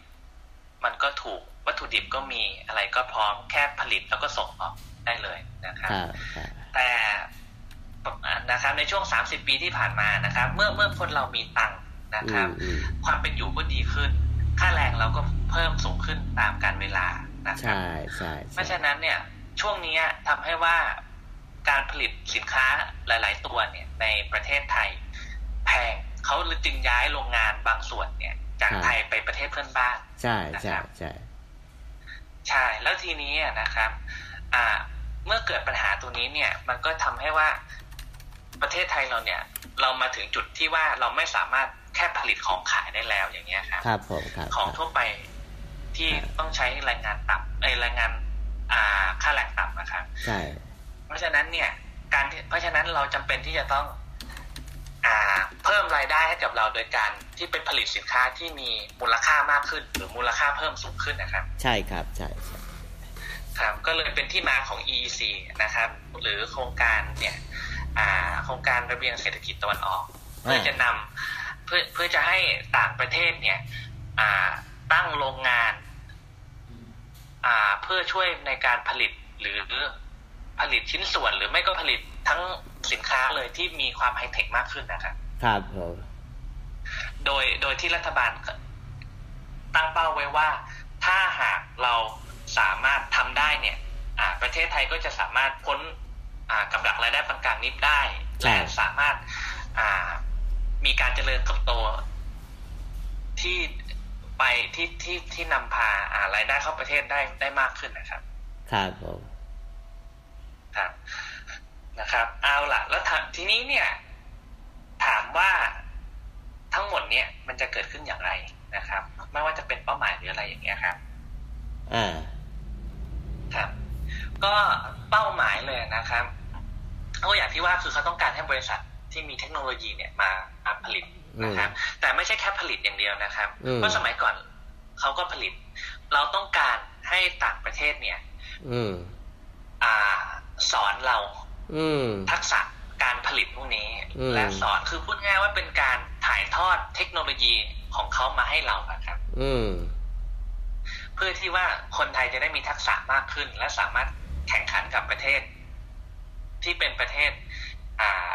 มันก็ถูกวัตถุดิบก็มีอะไรก็พร้อมแค่ผลิตแล้วก็ส่งออกได้เลยนะครับครับครับ แต่นะครับในช่วง 30 ปีที่ผ่านมานะครับ เมื่อเมื่อคนเรามีตังค์นะครับอืมความเป็นอยู่ก็ดีขึ้น ค่าแรงเราก็เพิ่มสูงขึ้นตามการเวลานะครับใช่ใช่เพราะฉะนั้นเนี่ยช่วงนี้ทำให้ว่าการผลิตสินค้าหลาย ๆ ตัวเนี่ยในประเทศไทย แพงเขาจึงย้ายโรงงานบางส่วนเนี่ย จากไทยไปประเทศเพื่อนบ้านใช่ใช่ใช่ใช่แล้วทีนี้นะครับ อ่า เมื่อเกิดปัญหาตัวนี้เนี่ย มันก็ทำให้ว่าประเทศไทยเราเนี่ย เรามาถึงจุดที่ว่าเราไม่สามารถแค่ผลิตของขายได้แล้วอย่างเงี้ยครับครับผมครับของทั่วไปที่ต้องใช้แรงงานต่ำเอ้ยแรงงาน อ่าค่าแรงต่ำนะครับใช่ เพราะฉะนั้นเนี่ย การที่เพราะฉะนั้นเราจำเป็นที่จะต้องอ่า เพิ่มรายได้ให้กับเราโดยการที่เป็นผลิตสินค้าที่มีมูลค่ามากขึ้น หรือมูลค่าเพิ่มสูงขึ้นนะครับ ใช่ครับใช่ใช่ครับก็เลยเป็นที่มาของ EEC นะครับ หรือโครงการเนี่ยอ่าโครงการระเบียงเศรษฐกิจตะวันออก เพื่อจะนำเพื่อเพื่อจะให้ต่างประเทศเนี่ยอ่าตั้งโรงงานอ่าเพื่อช่วยในการผลิตหรือผลิตชิ้นส่วนหรือไม่ก็ผลิต ทั้งสินค้าเลยที่มีความไฮเทคมากขึ้นนะครับครับผมโดยโดยที่รัฐบาลตั้งเป้าไว้ว่า ถ้าหากเราสามารถทำได้เนี่ยอ่าประเทศไทยก็จะสามารถพ้นอ่ากับดักรายได้ปานกลางนี้ได้และสามารถอ่ามีการเจริญเติบโตที่ไปที่ที่ที่นำพาอ่ารายได้เข้าประเทศได้ได้มากขึ้นนะครับ ครับผมครับ นะครับเอาล่ะแล้วถามทีนี้เนี่ยถามว่าทั้งหมดเนี่ยมันจะเกิดขึ้นอย่างไรนะครับ ไม่ว่าจะเป็นเป้าหมายหรืออะไรอย่างเงี้ยครับอ่าครับ ก็เป้าหมายเลยนะครับก็อย่างที่ว่าคือเขาต้องการให้บริษัทที่มีเทคโนโลยีเนี่ยมามาผลิตนะครับ แต่ไม่ใช่แค่ผลิตอย่างเดียวนะครับอืมเพราะสมัยก่อนเขาก็ผลิต เราต้องการให้ต่างประเทศเนี่ย อืม อ่า สอนเราอืม ทักษะการผลิตพวกนี้อืมและสอนคือพูดง่ายว่าเป็นการถ่ายทอดเทคโนโลยีของเขามาให้เราอะครับอืมเพื่อที่ว่าคนไทยจะได้มีทักษะมากขึ้น และสามารถแข่งขันกับประเทศ ที่เป็นประเทศ อ่า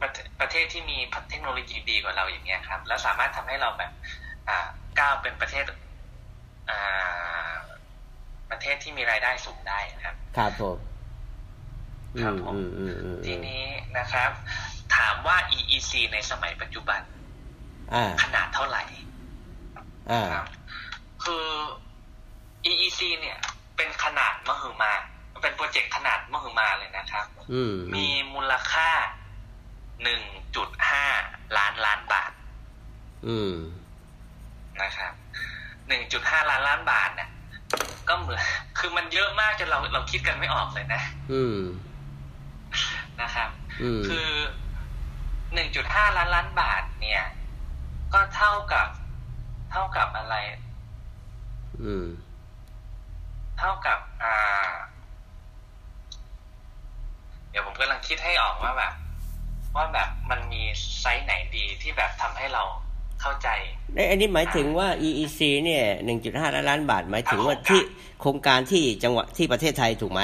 ประเทประเทศที่มีเทคโนโลยีดีกว่าเราอย่างเงี้ยครับ แล้วสามารถทำให้เราแบบ อ่าก้าวเป็นประเทศ อ่า ประเทศที่มีรายได้สูงได้นะครับ ครับผม ครับผมอืมอืมอืมอืมทีนี้นะครับ ถามว่า EEC ในสมัยปัจจุบันอ่าขนาดเท่าไหร่อ่าครับคือ EEC เนี่ย เป็นขนาดมหึมา เป็นโปรเจกต์ขนาดมหึมาเลยนะครับอืมมีมูลค่า1.5ล้านล้านบาทอืมนะครับ1.5ล้านล้านบาทเนี่ยก็เหมือน คือมันเยอะมากจนเราเราคิดกันไม่ออกเลยนะ อืม นะครับอืมคือ1.5ล้านล้านบาท เนี่ย ก็เท่ากับ เท่ากับอะไร อืม เท่ากับ อ่า เดี๋ยวผมกำลังคิดให้ออกว่าแบบว่าแบบมันมีไซส์ไหนดีที่แบบทำให้เราเข้าใจอันนี้หมายถึงว่า EEC เนี่ย1.5ล้านล้านบาท หมายถึงว่าที่โครงการที่จังหวัดที่ประเทศไทยถูกไหม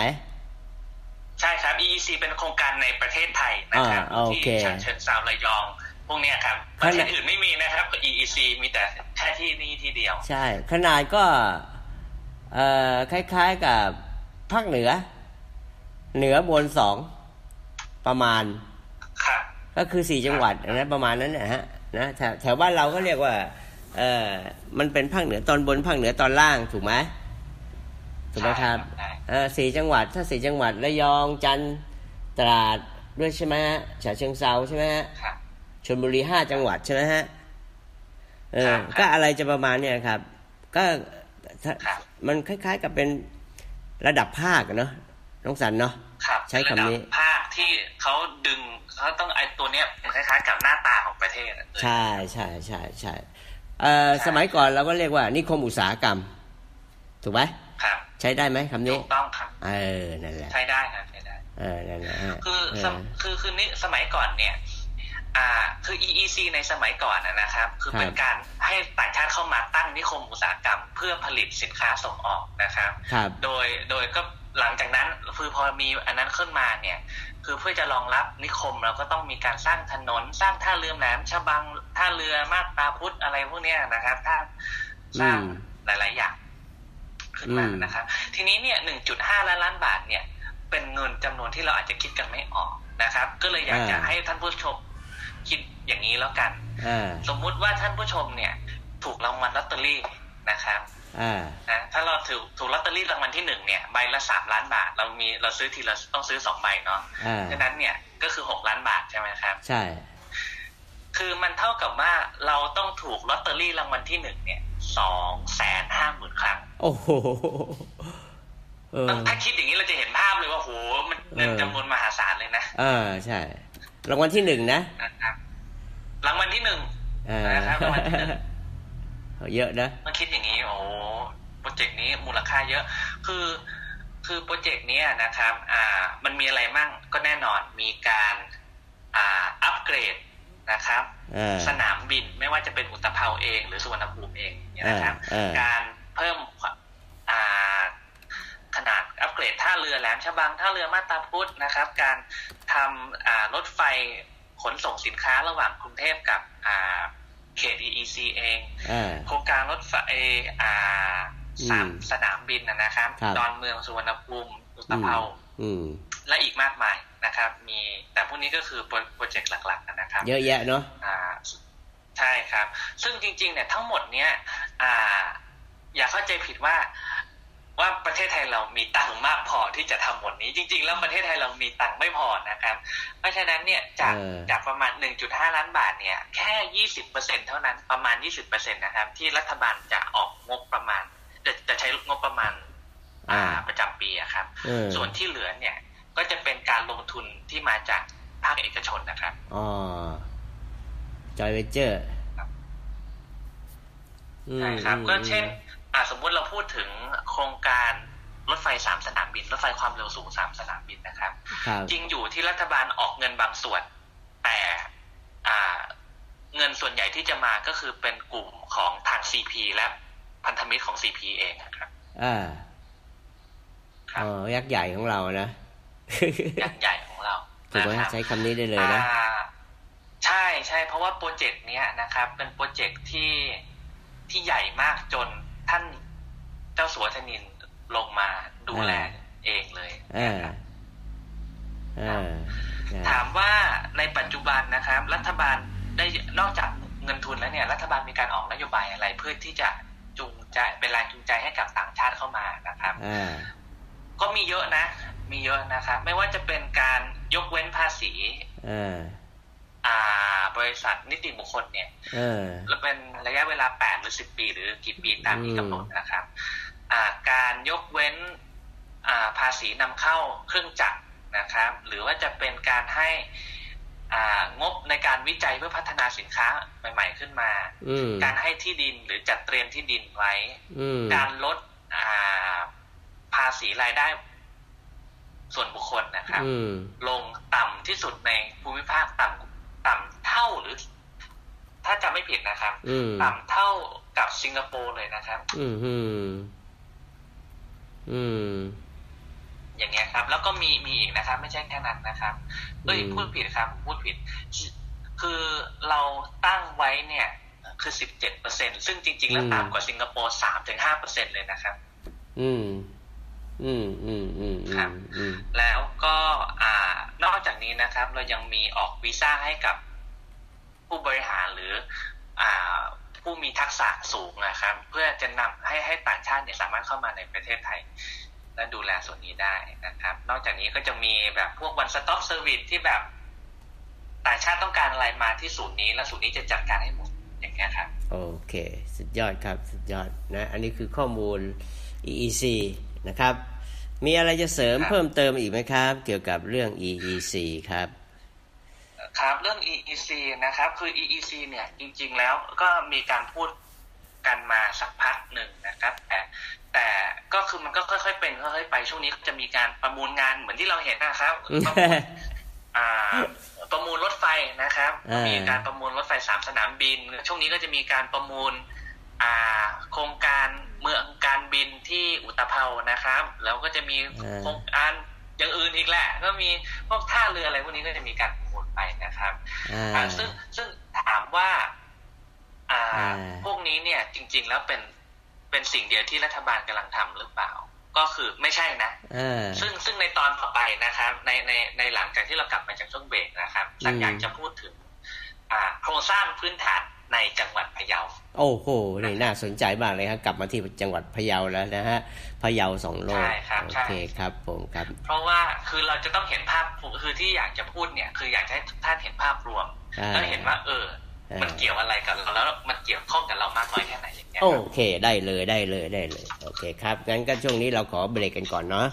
ใช่ครับ EEC เป็นโครงการในประเทศไทยนะครับอ่าโอที่เคฉะเชิงเซาระยองพวกเนี้ยครับประเทศอื่นไม่มีนะครับ EEC มีแต่แค่ที่นี่ที่เดียว ใช่ ขนาดก็เอ่อคล้ายๆกับภาคเหนือ เหนือบนสองประมาณครับก็คือสี่จังหวัดนะประมาณนั้นนะฮะนะแถวแถวบ้านเราก็เรียกว่า เออมันเป็นภาคเหนือตอนบนภาคเหนือตอนล่างถูกไหม ถูกไหมครับใช่เออสี่จังหวัดถ้าสี่จังหวัดระยองจันทร์ตราดด้วยใช่ไหมฮะฉะเชิงเซาใช่ไหมฮะครับชลบุรีห้าจังหวัดใช่ไหมฮะเออครับก็อะไรจะประมาณเนี่ยครับ ก็ถ้าครับมันคล้าย ๆ กับเป็นระดับภาคอะเนาะน้องสันเนาะครับใช้คำนี้ระดับภาคที่เขาดึงเขาต้องไอตัวเนี้ยเป็นคล้ายๆ กับหน้าตาของประเทศอะใช่ใช่ใช่ใช่เอ่อสมัยก่อนเราก็เรียกว่านิคมอุตสาหกรรม ถูกไหม ครับใช้ได้ไหมคำนี้ถูกต้องครับเออนั่นแหละใช้ได้ครับใช้ได้เออนั่นแหละฮะคือเอสอมคือคือนี่สมัยก่อนเนี่ย อ่า คือ EEC ในสมัยก่อนนะนะครับ คือเป็นครับการให้ต่างชาติเข้ามาตั้งนิคมอุตสาหกรรม เพื่อผลิตสินค้าส่งออกนะครับครับ โดยโดยก็หลังจากนั้นคือพอมีอันนั้นขึ้นมาเนี่ย คือเพื่อจะรองรับนิคมเราก็ต้องมีการสร้างถนน สร้างท่าเรือแหลมฉบังท่าเรือมาบตาพุธอะไรพวกเนี้ยนะครับถ้าสร้างอืมหลาย ๆ อย่าง ขึ้นมาอืมนะครับ ทีนี้เนี่ย 1.5 ล้านล้านบาทเนี่ย เป็นเงินจำนวนที่เราอาจจะคิดกันไม่ออกนะครับ ก็เลยอยากจะให้ท่านผู้ชมคิดอย่างนี้แล้วกันอ่าสมมุติว่าท่านผู้ชมเนี่ย ถูกรางวัลลอตเตอรี่นะครับอ่านะถ้าเราถูกถูกลอตเตอรี่รางวัลที่หนึ่งเนี่ยใบละสามล้านบาท เรามีเราซื้อทีละต้องซื้อสองใบเนาะอ่าฉะนั้นเนี่ยก็คือหกล้านบาทใช่ไหมครับ ใช่ คือมันเท่ากับว่าเราต้องถูกลอตเตอรี่รางวัลที่หนึ่งเนี่ย สองแสนห้าหมื่นครั้ง โอ้โหเออถ้าคิดอย่างนี้เราจะเห็นภาพเลยว่าโหมันเงินเออจำนวนมหาศาลเลยนะอ่าใช่ รางวัลที่หนึ่งนะนะครับรางวัลที่หนึ่งอ่านะครับรางวัลที่หนึ่งเยอะนะมันคิดอย่างนี้โอ้โปรเจกต์นี้มูลค่าเยอะ คือคือโปรเจกต์เนี้ยนะครับ อ่า มันมีอะไรมั่งก็แน่นอนมีการ อ่า อัปเกรด นะครับอ่าสนามบินไม่ว่าจะเป็นอุตภเปาเอง หรือสุวรรณภูมิเองเนี่ยนะครับอ่าอ่าการเพิ่มอ่าขนาดอัปเกรดท่าเรือแหลมฉบังท่าเรือมาตาพุธนะครับ การทำอ่ารถไฟขนส่งสินค้าระหว่างกรุงเทพกับอ่าเขต EEC เองอ่าโครงการรถไฟอ่าสามอืมสนามบินนะนะครับครับ ดอนเมืองสุวรรณภูมิอุตภเปาอืมและอีกมากมาย นะครับ มีแต่พวกนี้ก็คือโปรโปรเจกต์หลักๆนะครับ เยอะแยะเนาะอ่าใช่ครับ ซึ่งจริงๆเนี่ยทั้งหมดเนี้ยอ่า อย่าเข้าใจผิดว่าว่าประเทศไทยเรามีตังค์มากพอที่จะทำหมดนี้ จริง ๆ แล้วประเทศไทยเรามีตังค์ไม่พอนะครับ เพราะฉะนั้นเนี่ยจากเออจากประมาณ 1.5 ล้านบาทเนี่ยแค่ 20เปอร์เซ็นเท่านั้นประมาณ 20เปอร์เซ็นนะครับ ที่รัฐบาลจะออกงบประมาณ จะจะใช้งบประมาณ อ่าอ่าประจำปีอะครับเออส่วนที่เหลือเนี่ย มาจากภาคเอกชนนะครับอ๋อจอยเวเจอร์ครับใช่ครับอืมก็เช่นอืมอ่าสมมุติเราพูดถึงโครงการรถไฟสามสนามบิน รถไฟความเร็วสูงสามสนามบินนะครับครับจริงอยู่ที่รัฐบาลออกเงินบางส่วน แต่อ่าเงินส่วนใหญ่ที่จะมาก็คือเป็นกลุ่มของทาง CP และพันธมิตรของ CP เองนะครับอ่าครับอ๋อยักษ์ใหญ่ของเรานะยักษ์ใหญ่ของเรา ถูกไหมนะครับใช้คำนี้ได้เลยนะอ่าใช่ใช่เพราะว่าโปรเจกต์เนี้ยนะครับ เป็นโปรเจกต์ที่ที่ใหญ่มากจนท่านเจ้าสัวธนินลงมาดูแลอ่าเองเลยอ่านะครับอ่าใช่ถามว่าในปัจจุบันนะครับ รัฐบาลได้นอกจากเงินทุนแล้วเนี่ย รัฐบาลมีการออกนโยบายอะไรเพื่อที่จะจูงใจเป็นแรงจูงใจให้กับต่างชาติเข้ามานะครับอ่าก็มีเยอะนะ มีเยอะนะครับ ไม่ว่าจะเป็นการยกเว้นภาษีอ่าอ่าบริษัทนิติบุคคลเนี่ยเออแล้วเป็นระยะเวลา8หรือ10ปี หรือกี่ปีตามที่อืมกำหนดนะครับ อ่า การยกเว้นอ่าภาษีนำเข้าเครื่องจักรนะครับ หรือว่าจะเป็นการให้อ่างบในการวิจัยเพื่อพัฒนาสินค้าใหม่ ๆ ขึ้นมาอืมการให้ที่ดินหรือจัดเตรียมที่ดินไว้อืมการลดอ่าภาษีรายได้ ส่วนบุคคลนะครับอืมลงต่ำที่สุดในภูมิภาคต่ำต่ำเท่าหรือ ถ้าจำไม่ผิดนะครับอืมต่ำเท่ากับสิงคโปร์เลยนะครับอืมอืมอืมอย่างเงี้ยครับ แล้วก็มีมีอีกนะครับ ไม่ใช่แค่นั้นนะครับเอ้ยอืมพูดผิดครับ พูดผิด คือเราตั้งไว้เนี่ย คือสิบเจ็ดเปอร์เซ็นซึ่งจริง ๆ แล้วต่ำกว่าสิงคโปร์สามถึงห้าเปอร์เซ็นเลยนะครับ อืม อืมอืมอืมอืครัมบอืมแล้วก็อ่านอกจากนี้นะครับ เรายังมีออกวีซ่าให้กับผู้บริหารหรือ อ่าผู้มีทักษะสูงนะครับ เพื่อจะนำให้ให้ต่างชาติเนี่ยสามารถเข้ามาในประเทศไทย และดูแลส่วนนี้ได้นะครับ นอกจากนี้ก็จะมีแบบพวก one stop service ที่แบบต่างชาติต้องการอะไรมาที่ศูนย์นี้ แล้วศูนย์นี้จะจัดการให้หมดอย่างเงี้ยครับ โอเค สุดยอดครับ สุดยอดนะ อันนี้คือข้อมูล EEC นะครับ มีอะไรจะเสริมครับเพิ่มเติมอีกไหมครับ เกี่ยวกับเรื่อง EEC ครับครับเรื่อง EEC นะครับ คือ EEC เนี่ยจริง ๆ แล้วก็มีการพูดกันมาสักพักหนึ่งนะครับ แต่แต่ก็คือมันก็ค่อยๆเป็นค่อยๆไปช่วงนี้จะมีการประมูลงานเหมือนที่เราเห็นนะครับประมูลอ่าประมูลรถไฟนะครับอ่ามีมีการประมูลรถไฟสามสนามบิน ช่วงนี้ก็จะมีการประมูลอ่า โครงการเมืองการบินที่อุตภเปานะครับ แล้วก็จะมีอ่าโครงการอย่างอื่นอีกแหละ ก็มีพวกท่าเรืออะไรพวกนี้ก็จะมีการประมูลไปนะครับอ่าอ่าซึ่งซึ่งถามว่าอ่าอ่าพวกนี้เนี่ยจริง ๆ แล้วเป็นเป็นสิ่งเดียวที่รัฐบาลกำลังทำหรือเปล่า ก็คือไม่ใช่นะอ่าซึ่งซึ่งในตอนต่อไปนะครับ ในในในหลังจากที่เรากลับมาจากช่วงเบรกนะครับสักอยากจะพูดถึงอ่าโครงสร้างพื้นฐาน ในจังหวัดพะเยา โอ้โหนี่น่าสนใจมากเลยครับกลับมาที่จังหวัดพะเยาแล้วนะฮะพะเยาสองโลกใช่ครับโอใช่เคครับผมครับ เพราะว่าคือเราจะต้องเห็นภาพคือที่อยากจะพูดเนี่ย คืออยากจะให้ทุกท่านเห็นภาพรวมอ่าแล้วเห็นว่า เอออ่ามัมันเกี่ยวอะไรกับเราแล้วมันเกี่ยวข้องกับเรามากน้อยแค่ไหนอย่างเงี้ยโอครับเค ได้เลยได้เลยได้เลย โอเคครับงั้นก็ช่วงนี้เราขอเบรกกันก่อนเนาะ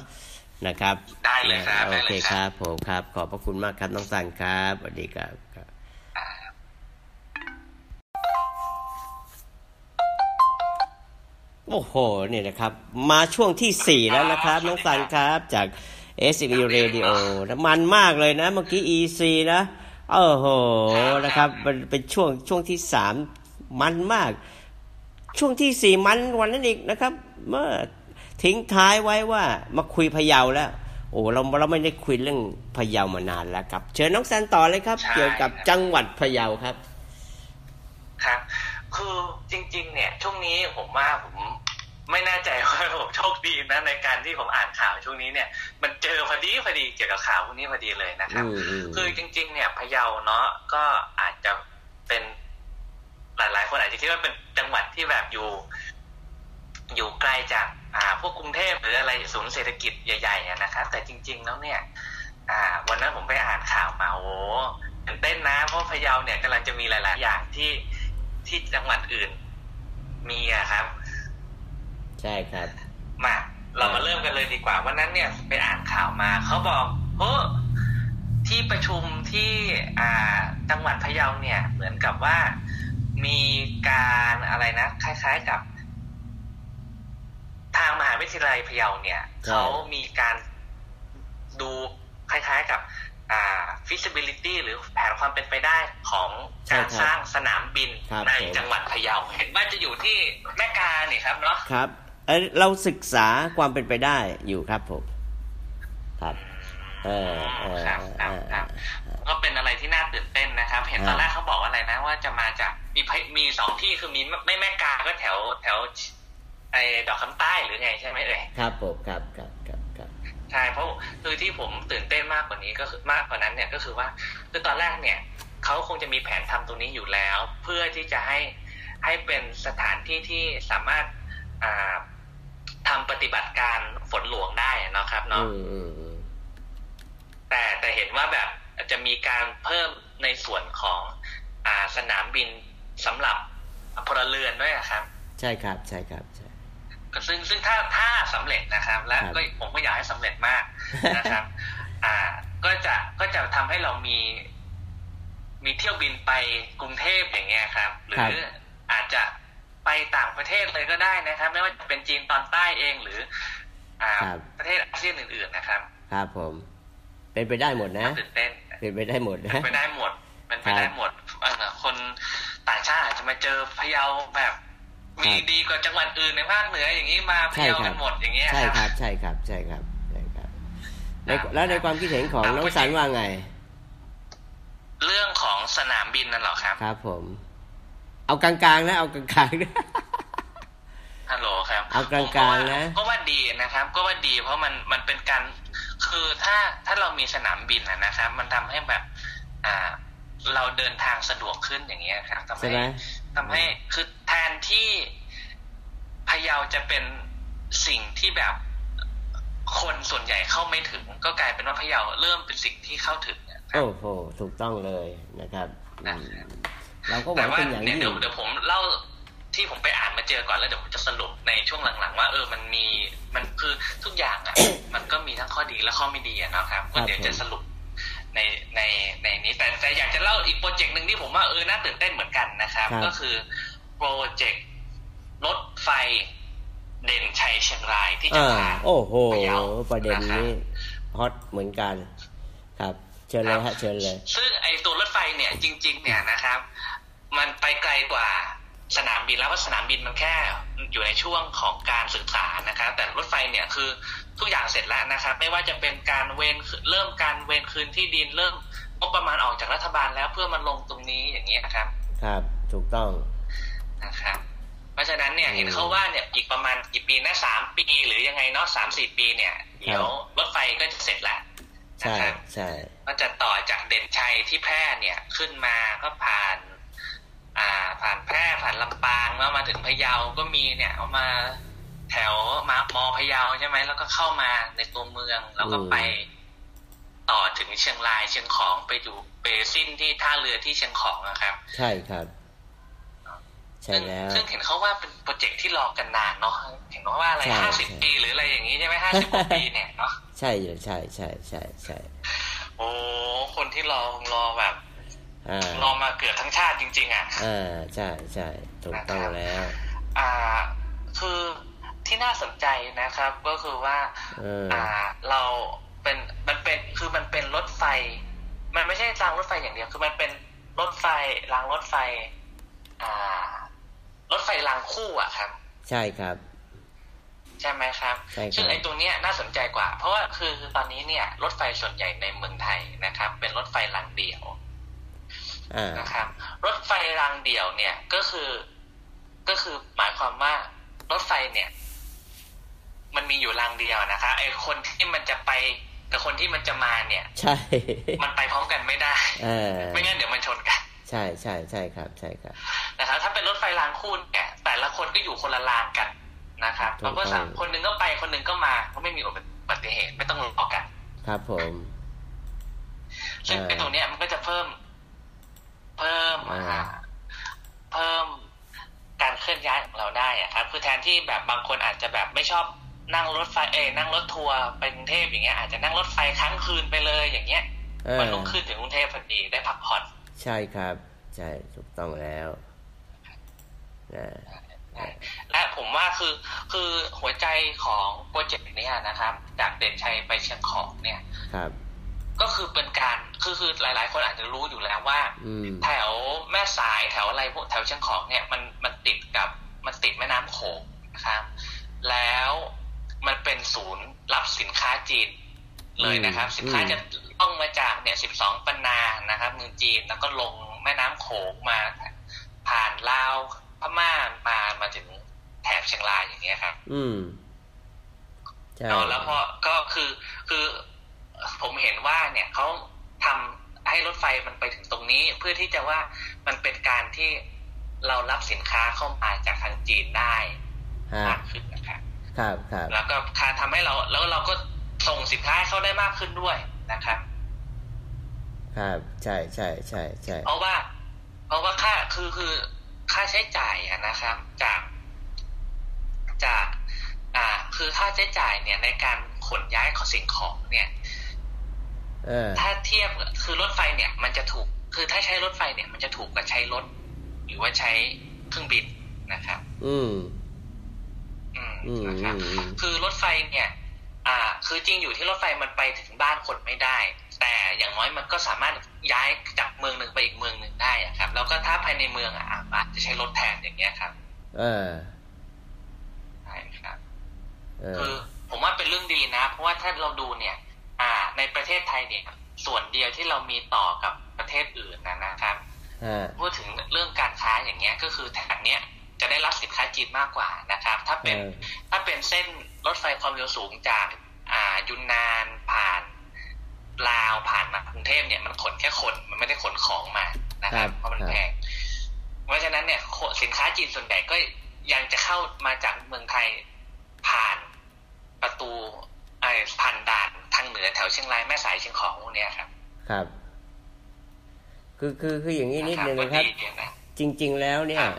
นะครับ ได้เลยครับโอได้เคเลยคครัรับบผมครับ ขอบพระคุณมากครับน้องสันครับสวัสดีครับ โอ้โหเนี่ยนะครับ มาช่วงที่สี่แล้วนะครับ น้องสันครับจาก s อ e Radio นะมันมากเลยนะ เมื่อกี้ EC นะโอ้โหนะครับมันเป็นช่วงช่วงที่สามมันมาก ช่วงที่สี่มันกวันนั้นอีกนะครับ เมื่อทิ้งท้ายไว้ว่ามาคุยพะเยาแล้ว โอ้เราเราไม่ได้คุยเรื่องพะเยามานานแล้วครับ เชิญน้องแซนต่อเลยครับใช่เกี่ยวกับจังหวัดพะเยาครับ ครับคือจริง ๆ เนี่ย ช่วงนี้ผมว่าผม ไม่แน่ใจว่าผมโชคดีนะในการที่ผมอ่านข่าวช่วงนี้เนี่ย มันเจอพอดีพอดีเกี่ยวกับข่าวพวกนี้พอดีเลยนะครับอืมอืมคือจริง ๆ เนี่ยพะเยาเนาะก็อาจจะเป็นหลาย ๆ คนอาจจะคิดว่าเป็นจังหวัดที่แบบอยู่ อยู่ไกลจาก อ่า พวกกรุงเทพหรืออะไรศูนย์เศรษฐกิจใหญ่ๆอะนะครับ แต่จริง ๆ แล้วเนี่ย อ่า วันนั้นผมไปอ่านข่าวมาโอ้ตื่นเต้นนะเพราะพะเยาเนี่ยกำลังจะมีหลาย ๆ อย่างที่ที่จังหวัดอื่นมีอะครับ ใช่ครับ มาเรามาเริ่มกันเลยดีกว่า วันนั้นเนี่ยไปอ่านข่าวมาเขาบอกโอ้ที่ประชุมที่อ่าจังหวัดพะเยาเนี่ย เหมือนกับว่ามีการอะไรนะ คล้าย ๆกับ ทางมหาวิทยาลัยพะเยาเนี่ยใช่เขามีการดูคล้ายๆกับอ่า feasibility หรือแผนความเป็นไปได้ของการสร้างสนามบินครับในผมจังหวัดพะเยา เห็นว่าจะอยู่ที่แม่กาเนี่ยครับเนาะครับ เอ้ยเราศึกษาความเป็นไปได้อยู่ครับผม ครับ เออเออครับคเอรับอครับก็เป็นอะไรที่น่าตื่นเต้นนะครับ เห็นอ่าตอนแรกเขาบอกว่าอะไรนะ ว่าจะมาจากมีพะมีสองที่คือมีไม่แม่กาก็แถวแถวไอ้ดอกคำใต้หรือไงใช่ไหมเอ่ยครับผมครับครับครับครับใช่เพราะคือที่ผมตื่นเต้นมากกว่านี้ก็คือมากกว่านั้นเนี่ยก็คือว่าคือตอนแรกเนี่ยเขาคงจะมีแผนทำตรงนี้อยู่แล้ว เพื่อที่จะให้ให้เป็นสถานที่ที่สามารถอ่า ทำปฏิบัติการฝนหลวงได้เนาะครับเนาะอืมอืมอืมแต่แต่เห็นว่าแบบจะมีการเพิ่มในส่วนของอ่าสนามบินสำหรับพลเรือนด้วยอะครับ ใช่ครับ ใช่ครับใช่ก็ซึ่งซึ่งถ้าถ้าสำเร็จนะครับ และครับก็ผมก็อยากให้สำเร็จมากนะครับ อ่า ก็จะก็จะทำให้เรามี มีเที่ยวบินไปกรุงเทพอย่างเงี้ยครับ หรืออาจจะ ไปต่างประเทศเลยก็ได้นะครับ ไม่ว่าจะเป็นจีนตอนใต้เองหรือ อ่า ครับ ประเทศอาเซียนอื่นๆนะครับครับผม เป็นไปได้หมดนะ ตื่นเต้น เป็นไปได้หมดนะเป็นไปได้หมดเป็นไปได้หมดเอ่อคนต่างชาติอาจจะมาเจอพะเยาแบบ มีดีกว่าจังหวัดอื่นในภาคเหนืออย่างนี้มาพะใช่เยาครักับ นหมดอย่างเงี้ยใช่คครัรับ บ ใช่ครับ ใช่ครับใช่ครับในครับ แล้วในความคิดเห็นของครับน้องสันว่าไง เรื่องของสนามบินนั่นเหรอครับ ครับผม เอากลางๆนะ เอากลางๆนะฮัลโหลครับเอากลางๆผมก็ว่นะก็ว่าดีนะครับ ก็ว่าดีเพราะมันมันเป็นการคือถ้าถ้าเรามีสนามบินนะนะครับ มันทำให้แบบ อ่า เราเดินทางสะดวกขึ้นอย่างเงี้ยครับทำใช่ให้ไหมทำให้คือแทนที่พะเยาจะเป็นสิ่งที่แบบคนส่วนใหญ่เข้าไม่ถึง ก็กลายเป็นว่าพะเยาเริ่มเป็นสิ่งที่เข้าถึงนะครับโอ้โหถูกต้องเลยนะครับอืม เราก็หวัแต่งว่าเป็นอย่างเนี่ยยิ่งเดี๋ยวเดี๋ยวผมเล่าที่ผมไปอ่านมาเจอก่อนแล้วเดี๋ยวผมจะสรุปในช่วงหลังๆ ว่าเออมันมีมันคือทุกอย่างอะ มันก็มีทั้งข้อดีและข้อไม่ดีอะนะครับก็เดี๋ยวจะสรุปในในในนี้แต่แต่อยากจะเล่าอีกโปรเจกต์หนึ่งที่ผมว่าเออน่าตื่นเต้นเหมือนกันนะครับครับก็คือโปรเจกต์รถไฟเด่นชัยเชียงรายที่จะอ่าผ่านโอ้โหพะเยาประเด็นนะครับนี้ฮอตเหมือนกันครับ เชิญเลยฮะเชิญเลย ซึ่งไอตัวรถไฟเนี่ยจริง ๆ เนี่ยนะครับ มันไปไกลกว่าสนามบินแล้วเพราะสนามบินมันแค่อยู่ในช่วงของการศึกษานะครับ แต่รถไฟเนี่ยคือทุกอย่างเสร็จแล้วนะครับ ไม่ว่าจะเป็นการเวนเริ่มการเวนคืนที่ดินเริ่มงบประมาณออกจากรัฐบาลแล้วเพื่อมาลงตรงนี้อย่างนี้ยนะครับ ครับถูกต้องนะครับ เพราะฉะนั้นเนี่ยอืมเห็นเขาว่าเนี่ยอีกประมาณกี่ปีนะสามปี หรือยังไงเนาะสามสี่ปีเนี่ยเดี๋ยวรถไฟก็จะเสร็จแล้ว ใช่นะครับใช่ก็จะต่อจากเด่นชัยที่แพร่เนี่ยขึ้นมาก็ผ่าน อ่า ผ่านแพร่ผ่านลำปางแล้วมาถึงพะเยาก็มีเนี่ยเอามาแถวมามอพะเยาใช่ไหมแล้วก็เข้ามาในตัวเมืองแล้วก็ไป ต่อถึงเชียงรายเชียงของไปอยู่เปสิ้นที่ท่าเรือที่เชียงของนะครับ ใช่ครับใช่ซึ่งแล้วซึ่งเห็นเขาว่าเป็นโปรเจกต์ที่รอกันนานเนาะเห็นว่าอะไรใช่ห้าสิบใช่ปีหรืออะไรอย่างนี้ใช่ไหมห้าสิบกว่าปีเนี่ยเนาะ ใช่ใช่ใช่ใช่ใช่โอ้คนที่รอรอแบบอ่ารอมาเกือบทั้งชาติจริง ๆ อะอ่าใช่ใช่ถูกต้องแล้ว อ่า คือที่น่าสนใจนะครับ ก็คือว่าเอออ่า เราเป็นมันเป็นคือมันเป็นรถไฟ มันไม่ใช่รางรถไฟอย่างเดียว คือมันเป็นรถไฟรางรถไฟ อ่า รถไฟรางคู่อะครับ ใช่ครับ ใช่ไหมครับใช่ครับ ซึ่งไอ้ตรงเนี้ยน่าสนใจกว่า เพราะว่าคือตอนนี้เนี่ยรถไฟส่วนใหญ่ในเมืองไทยนะครับ เป็นรถไฟรางเดี่ยวอ่านะครับ รถไฟรางเดี่ยวเนี่ยก็คือ ก็คือหมายความว่ารถไฟเนี่ย มันมีอยู่รางเดียวนะคะไอ้คนที่มันจะไปกับคนที่มันจะมาเนี่ย ใช่ มันไปพร้อมกันไม่ได้เออไม่งั้นเดี๋ยวมันชนกัน ใช่ใช่ใช่ครับ ใช่ครับนะครับ ถ้าเป็นรถไฟรางคู่เนี่ยแต่ละคนก็อยู่คนละรางกัน นะครับถูกต้แล้องวก็สั่งคนหนึงก็ไปคนหนึงก็มาก็ไม่มีอุบัติเหตุไม่ต้องรอกันครับผมซึ่งเออไอ้ตรงเนี้ยมันก็จะเพิ่ม เพิ่มอ่าอ่าเพิ่มการเคลื่อนย้ายของเราได้อะครับ คือแทนที่แบบบางคนอาจจะแบบไม่ชอบนั่งรถไฟเอยนั่งรถทัวร์ไปกรุงเทพอย่างเงี้ยอาจจะนั่งรถไฟค้างคืนไปเลยอย่างเงี้ยเอวันอรุ่งขึ้นถึงกรุงเทพพอดีได้พักผ่อน ใช่ครับ ใช่ถูกต้องแล้วนะ และผมว่าคือคือหัวใจของโปรเจกต์เนี้ยนะครับ จากเด่นชัยไปเชียงของเนี่ยครับก็คือเป็นการคือคือหลาย ๆ คนอาจจะรู้อยู่แล้วว่าอืมแถวแม่สายแถวอะไรพวกแถวเชียงของเนี่ยมันมันติดกับมันติดแม่น้ำโขงนะครับ แล้วมันเป็นศูนย์รับสินค้าจีนเลยนะครับอืมสินค้าจะต้องมาจากเนี่ยสิบสองปันนานะครับเมืองจีนแล้วก็ลงแม่น้ำโขงมาผ่านลาว พม่ามามาถึงแถบเชียงรายอย่างเงี้ยครับ อืมใช่เนาะแล้วพอก็คือคือผมเห็นว่าเนี่ยเขาทำให้รถไฟมันไปถึงตรงนี้เพื่อที่จะว่ามันเป็นการที่เรารับสินค้าเข้ามาจากทางจีนได้ฮะมากขึ้นนะครับครับครับแล้วก็การทำให้เราแล้วเราก็ส่งสินค้าให้เขาได้มากขึ้นด้วยนะครับ ครับใช่ใช่ใช่ใช่เพราะว่า เพราะว่าค่าคือคือ ค่าใช้จ่ายอะนะครับ จากจากอ่า คือค่าใช้จ่ายเนี่ยในการขนย้ายของสิ่งของเนี่ยเออถ้าเทียบคือรถไฟเนี่ย มันจะถูก คือถ้าใช้รถไฟเนี่ย มันจะถูกกว่าใช้รถ หรือว่าใช้เครื่องบินนะครับ อืม อืมอืมนะครับอืมอืมคือรถไฟเนี่ย อ่า คือจริงอยู่ที่รถไฟมันไปถึงบ้านคนไม่ได้ แต่อย่างน้อยมันก็สามารถ ย้ายจากเมืองหนึ่งไปอีกเมืองหนึ่งได้อะครับ แล้วก็ถ้าภายในเมืองอะอาจจะใช้รถแทนอย่างเงี้ยครับเออใช่ครับเอคืออผมว่าเป็นเรื่องดีนะ เพราะว่าถ้าเราดูเนี่ย อ่า ในประเทศไทยเนี่ย ส่วนเดียวที่เรามีต่อกับประเทศอื่นนะนะครับฮะพูดถึงเรื่องการค้าอย่างเงี้ย ก็คือแถบเนี้ยจะได้รับสินค้าจีนมากกว่านะครับ ถ้าเป็นเออถ้าเป็นเส้นรถไฟความเร็วสูงจาก อ่ายุนนานผ่าน ลาวผ่านมากรุงเทพเนี่ยมันขนแค่คนมันไม่ได้ขนของมานะครับเพราะมันแพงเพราะฉะนั้นเนี่ยโคสินค้าจีนส่วนใหญ่ก็ยังจะเข้ามาจากเมืองไทยผ่านประตูไอ้ผ่านด่านทางเหนือแถวเชียงรายแม่สายเชียงของพวกเนี้ยครับ ครับ คือคือคืออย่างนี้นิดนึงก็นะครับดีนะจริง ๆ แล้วเนี่ยครับ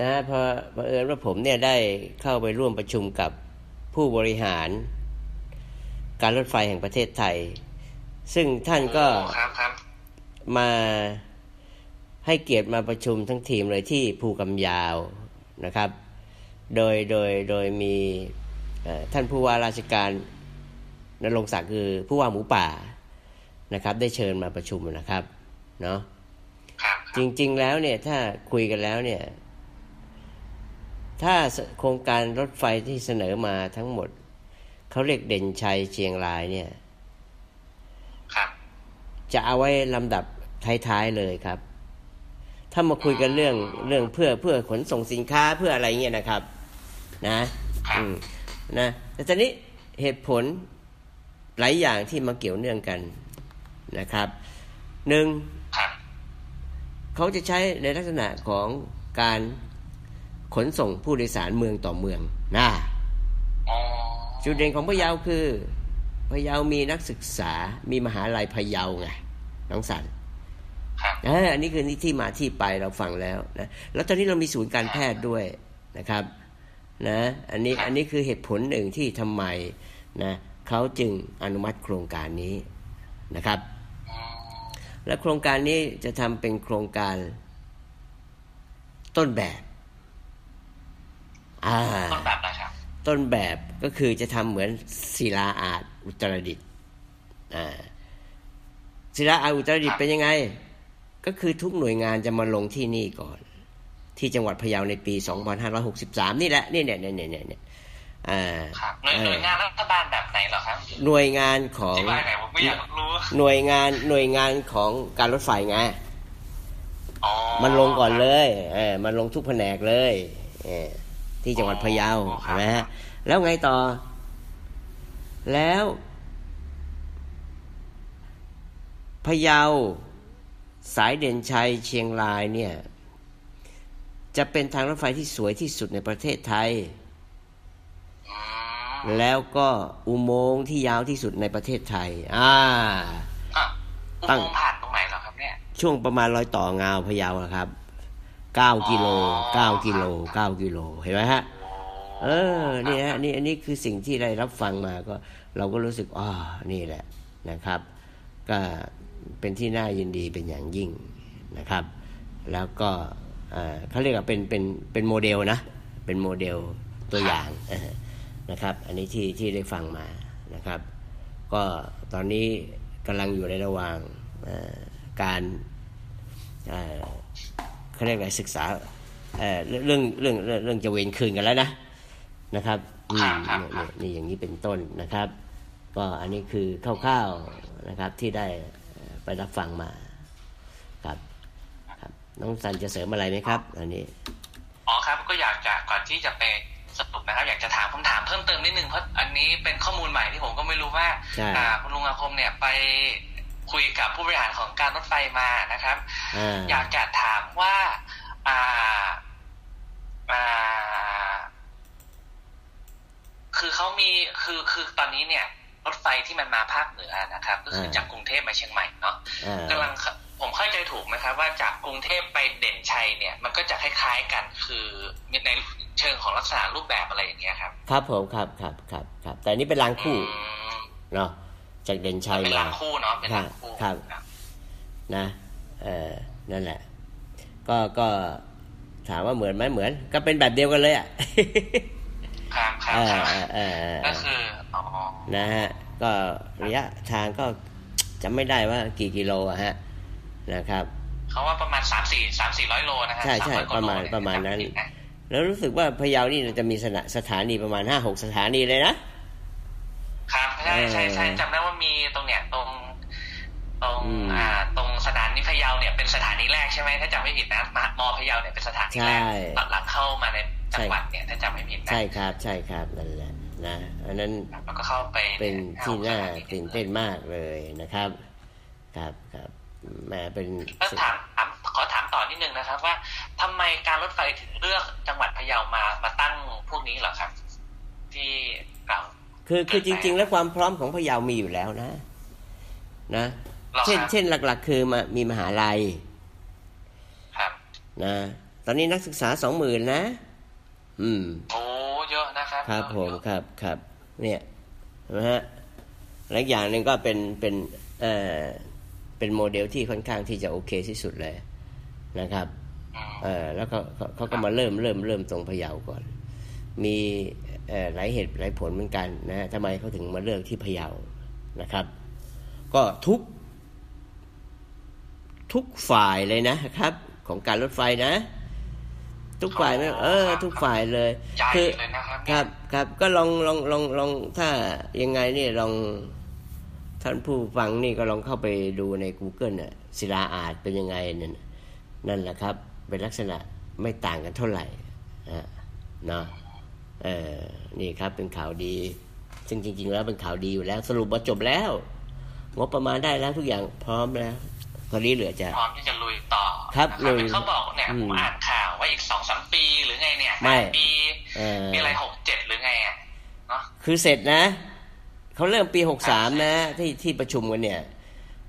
นะพอบังเอิญว่าผมเนี่ยได้เข้าไปร่วมประชุมกับผู้บริหาร การรถไฟแห่งประเทศไทย ซึ่งท่านก็โอ้ครับครับมาให้เกียรติมาประชุมทั้งทีมเลยที่ภูกำยาวนะครับ โดยโดยโดยมีเอ่อท่านผู้ว่าราชการนรงค์ศักดิ์คือผู้ว่าหมูป่านะครับ ได้เชิญมาประชุมนะครับเนาะครับจริง ๆ แล้วเนี่ยถ้าคุยกันแล้วเนี่ย ถ้าโครงการรถไฟที่เสนอมาทั้งหมด เขาเรียกเด่นชัยเชียงรายเนี่ยครับ จะเอาไว้ลำดับท้ายๆเลยครับ ถ้ามาคุยกันเรื่องเรื่องเพื่อเพื่อขนส่งสินค้าเพื่ออะไรเงี้ยนะครับ นะครับอืมนะแต่ตอนนี้เหตุผลหลายอย่างที่มาเกี่ยวเนื่องกันนะครับหนึ่งครับเขาจะใช้ในลักษณะของการขนส่งผู้โดยสารเมืองต่อเมืองนะอ๋อจุดเด่นของพะเยาคือ พะเยามีนักศึกษา มีมหาลัยพะเยาไงน้องสันครับเอออันนี้คือที่มาที่ไปเราฟังแล้วนะแล้วตอนนี้เรามีศูนย์การแพทย์ด้วยนะครับนะอันนี้อันนี้คือเหตุผลหนึ่งที่ทำไมนะเขาจึงอนุมัติโครงการนี้นะครับอ๋อและโครงการนี้จะทำเป็นโครงการต้นแบบอ่าต้นแบบอะไรครับต้นแบบก็คือจะทำเหมือนศิลาอาด อุตรดิตถ์อ่าศิลาอาดอุตรดิตถ์เป็นยังไง ก็คือทุกหน่วยงานจะมาลงที่นี่ก่อน ที่จังหวัดพะเยาในปี 2563 นี่แหละนี่เนี่ยเนี่ยเนี่ยเนี่ยอ่าครับหน่วยเออหน่วยงานรัฐบาลแบบไหนเหรอครับ หน่วยงานของที่ว่าไหนผมไม่อยากรู้หน่วยงานหน่วยงานของการรถไฟไงอ๋อมันลงก่อนเลยเออมันลงทุกแผนกเลยเออที่จังหวัดพะเยาอ๋อครับเห็นไหมฮะแล้วไงต่อ แล้วพะเยาสายเด่นชัยเชียงรายเนี่ยจะเป็นทางรถไฟที่สวยที่สุดในประเทศไทยอืมแล้วก็อุโมงค์ที่ยาวที่สุดในประเทศไทย อ่าอะอุตั้งโมงค์ผ่านตรงไหนเหรอครับเนี่ย ช่วงประมาณรอยต่องาวพะเยาอะครับเก้ากิโลเก้ากิโลเก้ากิโล เห็นไหมฮะ เออ นี่ฮะนี่อันนี้คือสิ่งที่ได้รับฟังมาก็ เราก็รู้สึกอ๋อนี่แหละนะครับ ก็เป็นที่น่ายินดีเป็นอย่างยิ่งนะครับ แล้วก็เอ่อเขาเรียกว่าเป็นเป็นเป็นโมเดลนะ เป็นโมเดลตัวอย่างเออนะครับ อันนี้ที่ที่ได้ฟังมานะครับ ก็ตอนนี้กำลังอยู่ในระหว่างเอ่อการเอ่อเขาเรียกอะไรศึกษาเอ่อเรื่องเรื่องเรื่องเรื่องจะเวนคืนกันแล้วนะนะครับอืมครับครัเนี่ยบเนี่ยนี่อย่างนี้เป็นต้นนะครับ ก็อันนี้คือคร่าวๆนะครับที่ได้เอ่อไปรับฟังมาครับครับ น้องสันจะเสริมอะไรไหมครับ อันนี้อ๋อครับก็อยากจะก่อนที่จะไปสรุปนะครับ อยากจะถามคำถามเพิ่มเติมนิดนึงเพราะอันนี้เป็นข้อมูลใหม่ที่ผมก็ไม่รู้ว่าใช่อ่าคุณลุงอาคมเนี่ยไปคุยกับผู้บริหารของการรถไฟมานะครับอ่าอยากจะถามว่าอ่าอ่า คือเขามีคือคือตอนนี้เนี่ย รถไฟที่มันมาภาคเหนือนะครับ ก็คือจากกรุงเทพมาเชียงใหม่เนาะอ่ากำลังผมเข้าใจถูกไหมครับ ว่าจากกรุงเทพไปเด่นชัยเนี่ย มันก็จะคล้ายๆกันคือในเชิงของลักษณะรูปแบบอะไรอย่างเงี้ยครับ ครับผมครับครับครับครับ แต่อันนี้เป็นรางคู่อืมเนาะจากเด่นชัยเป็นมารางคู่เนาะเป็นรางคู่ครับนะเออนั่นแหละ ก็ก็ถามว่าเหมือนไหมเหมือน ก็เป็นแบบเดียวกันเลยอะ ครับครับเออครับเออเออเออก็คืออ๋อนะฮะก็ระยะทางก็จำไม่ได้ว่ากี่กิโลอะฮะนะครับเขาว่าประมาณสามสี่สามสี่ร้อยโลนะฮะใช่ใช่300กว่ประมาณโลเยประมาณนั้นจำผิดะแล้วรู้สึกว่าพะเยานี่จะมีสถาสถานีประมาณห้าหกสถานีเลยนะครับใช่ใช่ใช่เออจำได้ว่ามีตรงเนี้ยตรงตรงอืมอ่าตรงสถานีพะเยาเนี่ยเป็นสถานีแรกใช่ไหมถ้าจำไม่ผิดนะมมพะเยาเนี่ยเป็นสถานีแรกใช่หลังหลังเข้ามาใน จังหวัดเนี่ยถ้าจำไม่ผิดนะใช่ครับใช่ครับนั่นแหละนะอันนั้นแล้วก็เข้าไปเป็นที่น่าเข้สถตื่นเต้นมากเลยนะครับ ครับครับแหมาเป็นแล้วถามถามขอถามต่อนิดนึงนะครับ ว่าทำไมการรถไฟถึงเลือกจังหวัดพะเยามามาตั้งพวกนี้เหรอครับ ที่กล่าวคือคือจริง ๆ แล้วความพร้อมของพะเยามีอยู่แล้วนะ นะหรอเช่นครับเช่นหลัก ๆ คือมามีมหาลัยครับนะ ตอนนี้นักศึกษาสองหมื่นนะ อืมโอ้เยอะนะครับ ครับเยอะผมเยอะครับครับเนี่ยนะฮะและอีกอย่างหนึ่งก็เป็นเป็นเอ่อเป็นโมเดลที่ค่อนข้างที่จะโอเคที่สุดเลยนะครับอืมเออแล้วก็เขาเขาก็มาเริ่มเริ่มเริ่มตรงพะเยาก่อน มีเอ่อหลายเหตุหลายผลเหมือนกันนะฮะทำไมเขาถึงมาเลือกที่พะเยานะครับ ก็ทุก ทุกฝ่ายเลยนะครับ ของการรถไฟนะ ทุกฝ่ายไม่เออ ทุกฝ่ายเลยใจคือเลยนะครับคเนี่ยรับ ครับ ก็ลองลองลองลองถ้ายังไงเนี่ยลองท่านผู้ฟังนี่ก็ลองเข้าไปดูใน Google น่ะศิลาอาจเป็นยังไงนั่นน่ะนั่นแหละครับ เป็นลักษณะไม่ต่างกันเท่าไหร่นะเนาะเออนี่ครับเป็นข่าวดี ซึ่งจริง ๆ แล้วเป็นข่าวดีอยู่แล้ว สรุปว่าจบแล้ว งบประมาณได้แล้วทุกอย่างพร้อมแล้ว ตอนนี้เหลือจะพร้อมที่จะลุยต่อครับนะลุยเห็นเขาบอกเนี่ยอืมผมอ่านข่าวว่าอีกสองสามปีหรือไงเนี่ยไม่ห้าปีเออมีอะไรหกเจ็ดหรือไงอะเนาะคือเสร็จนะเขาเริ่มปีหกสามนะที่ที่ประชุมกันเนี่ย